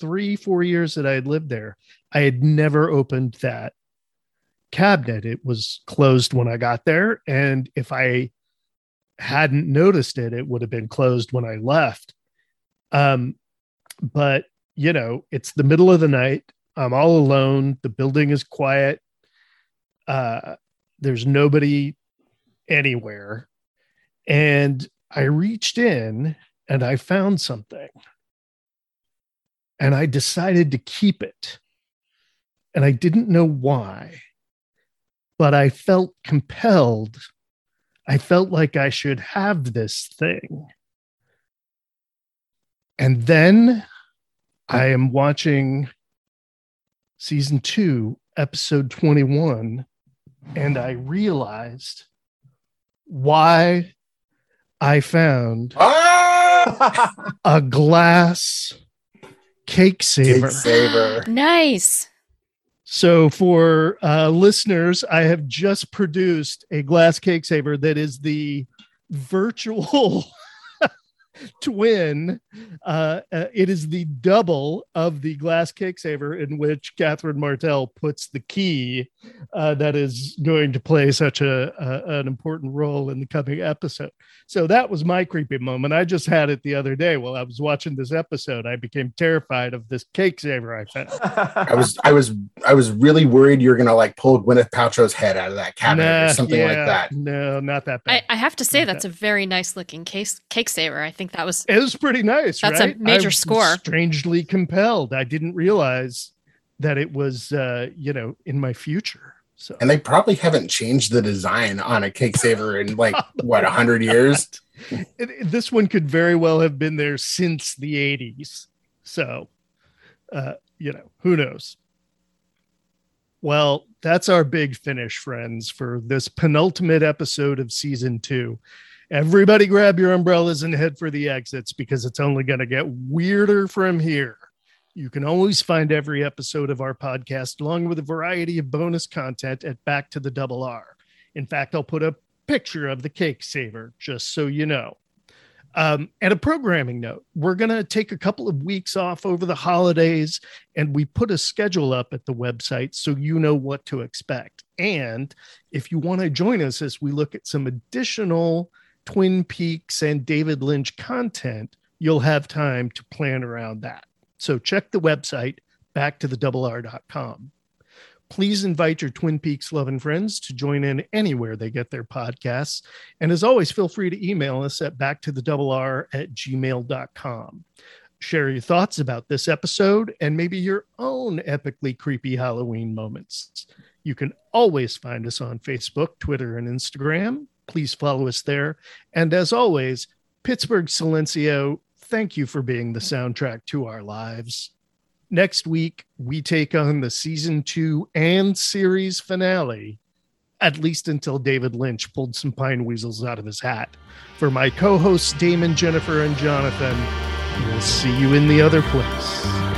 three, four years that I had lived there, I had never opened that cabinet. It was closed when I got there. And if I hadn't noticed it, it would have been closed when I left. Um, but you know, it's the middle of the night. I'm all alone. The building is quiet. Uh, there's nobody anywhere. And I reached in and I found something. And I decided to keep it. And I didn't know why, but I felt compelled I felt like I should have this thing. And then I am watching season two, episode 21, and I realized why I found a glass cake saver. Cake saver. nice. So, for uh, listeners, I have just produced a glass cake saver that is the virtual twin. Uh, uh, it is the double of the glass cake saver in which Catherine Martell puts the key uh, that is going to play such a, a, an important role in the coming episode. So that was my creepy moment. I just had it the other day while I was watching this episode. I became terrified of this cake saver I found. I was I was I was really worried you're gonna like pull Gwyneth Paltrow's head out of that cabinet nah, or something yeah, like that. No, not that bad. I, I have to say not that's that. a very nice looking case cake saver. I think that was it was pretty nice. That's right? a major score. Strangely compelled. I didn't realize that it was uh, you know in my future. So and they probably haven't changed the design on a cake saver in like what a hundred years. It, it, this one could very well have been there since the 80s. So, uh, you know, who knows? Well, that's our big finish, friends, for this penultimate episode of season two. Everybody grab your umbrellas and head for the exits because it's only going to get weirder from here. You can always find every episode of our podcast along with a variety of bonus content at Back to the Double R. In fact, I'll put a picture of the cake saver just so you know. Um, and a programming note we're going to take a couple of weeks off over the holidays, and we put a schedule up at the website so you know what to expect. And if you want to join us as we look at some additional Twin Peaks and David Lynch content, you'll have time to plan around that. So check the website back to the double R.com. Please invite your Twin Peaks loving friends to join in anywhere they get their podcasts. And as always, feel free to email us at back to the double R at gmail.com. Share your thoughts about this episode and maybe your own epically creepy Halloween moments. You can always find us on Facebook, Twitter, and Instagram. Please follow us there. And as always, Pittsburgh Silencio thank you for being the soundtrack to our lives. Next week, we take on the season two and series finale, at least until David Lynch pulled some pine weasels out of his hat. For my co hosts, Damon, Jennifer, and Jonathan, we'll see you in the other place.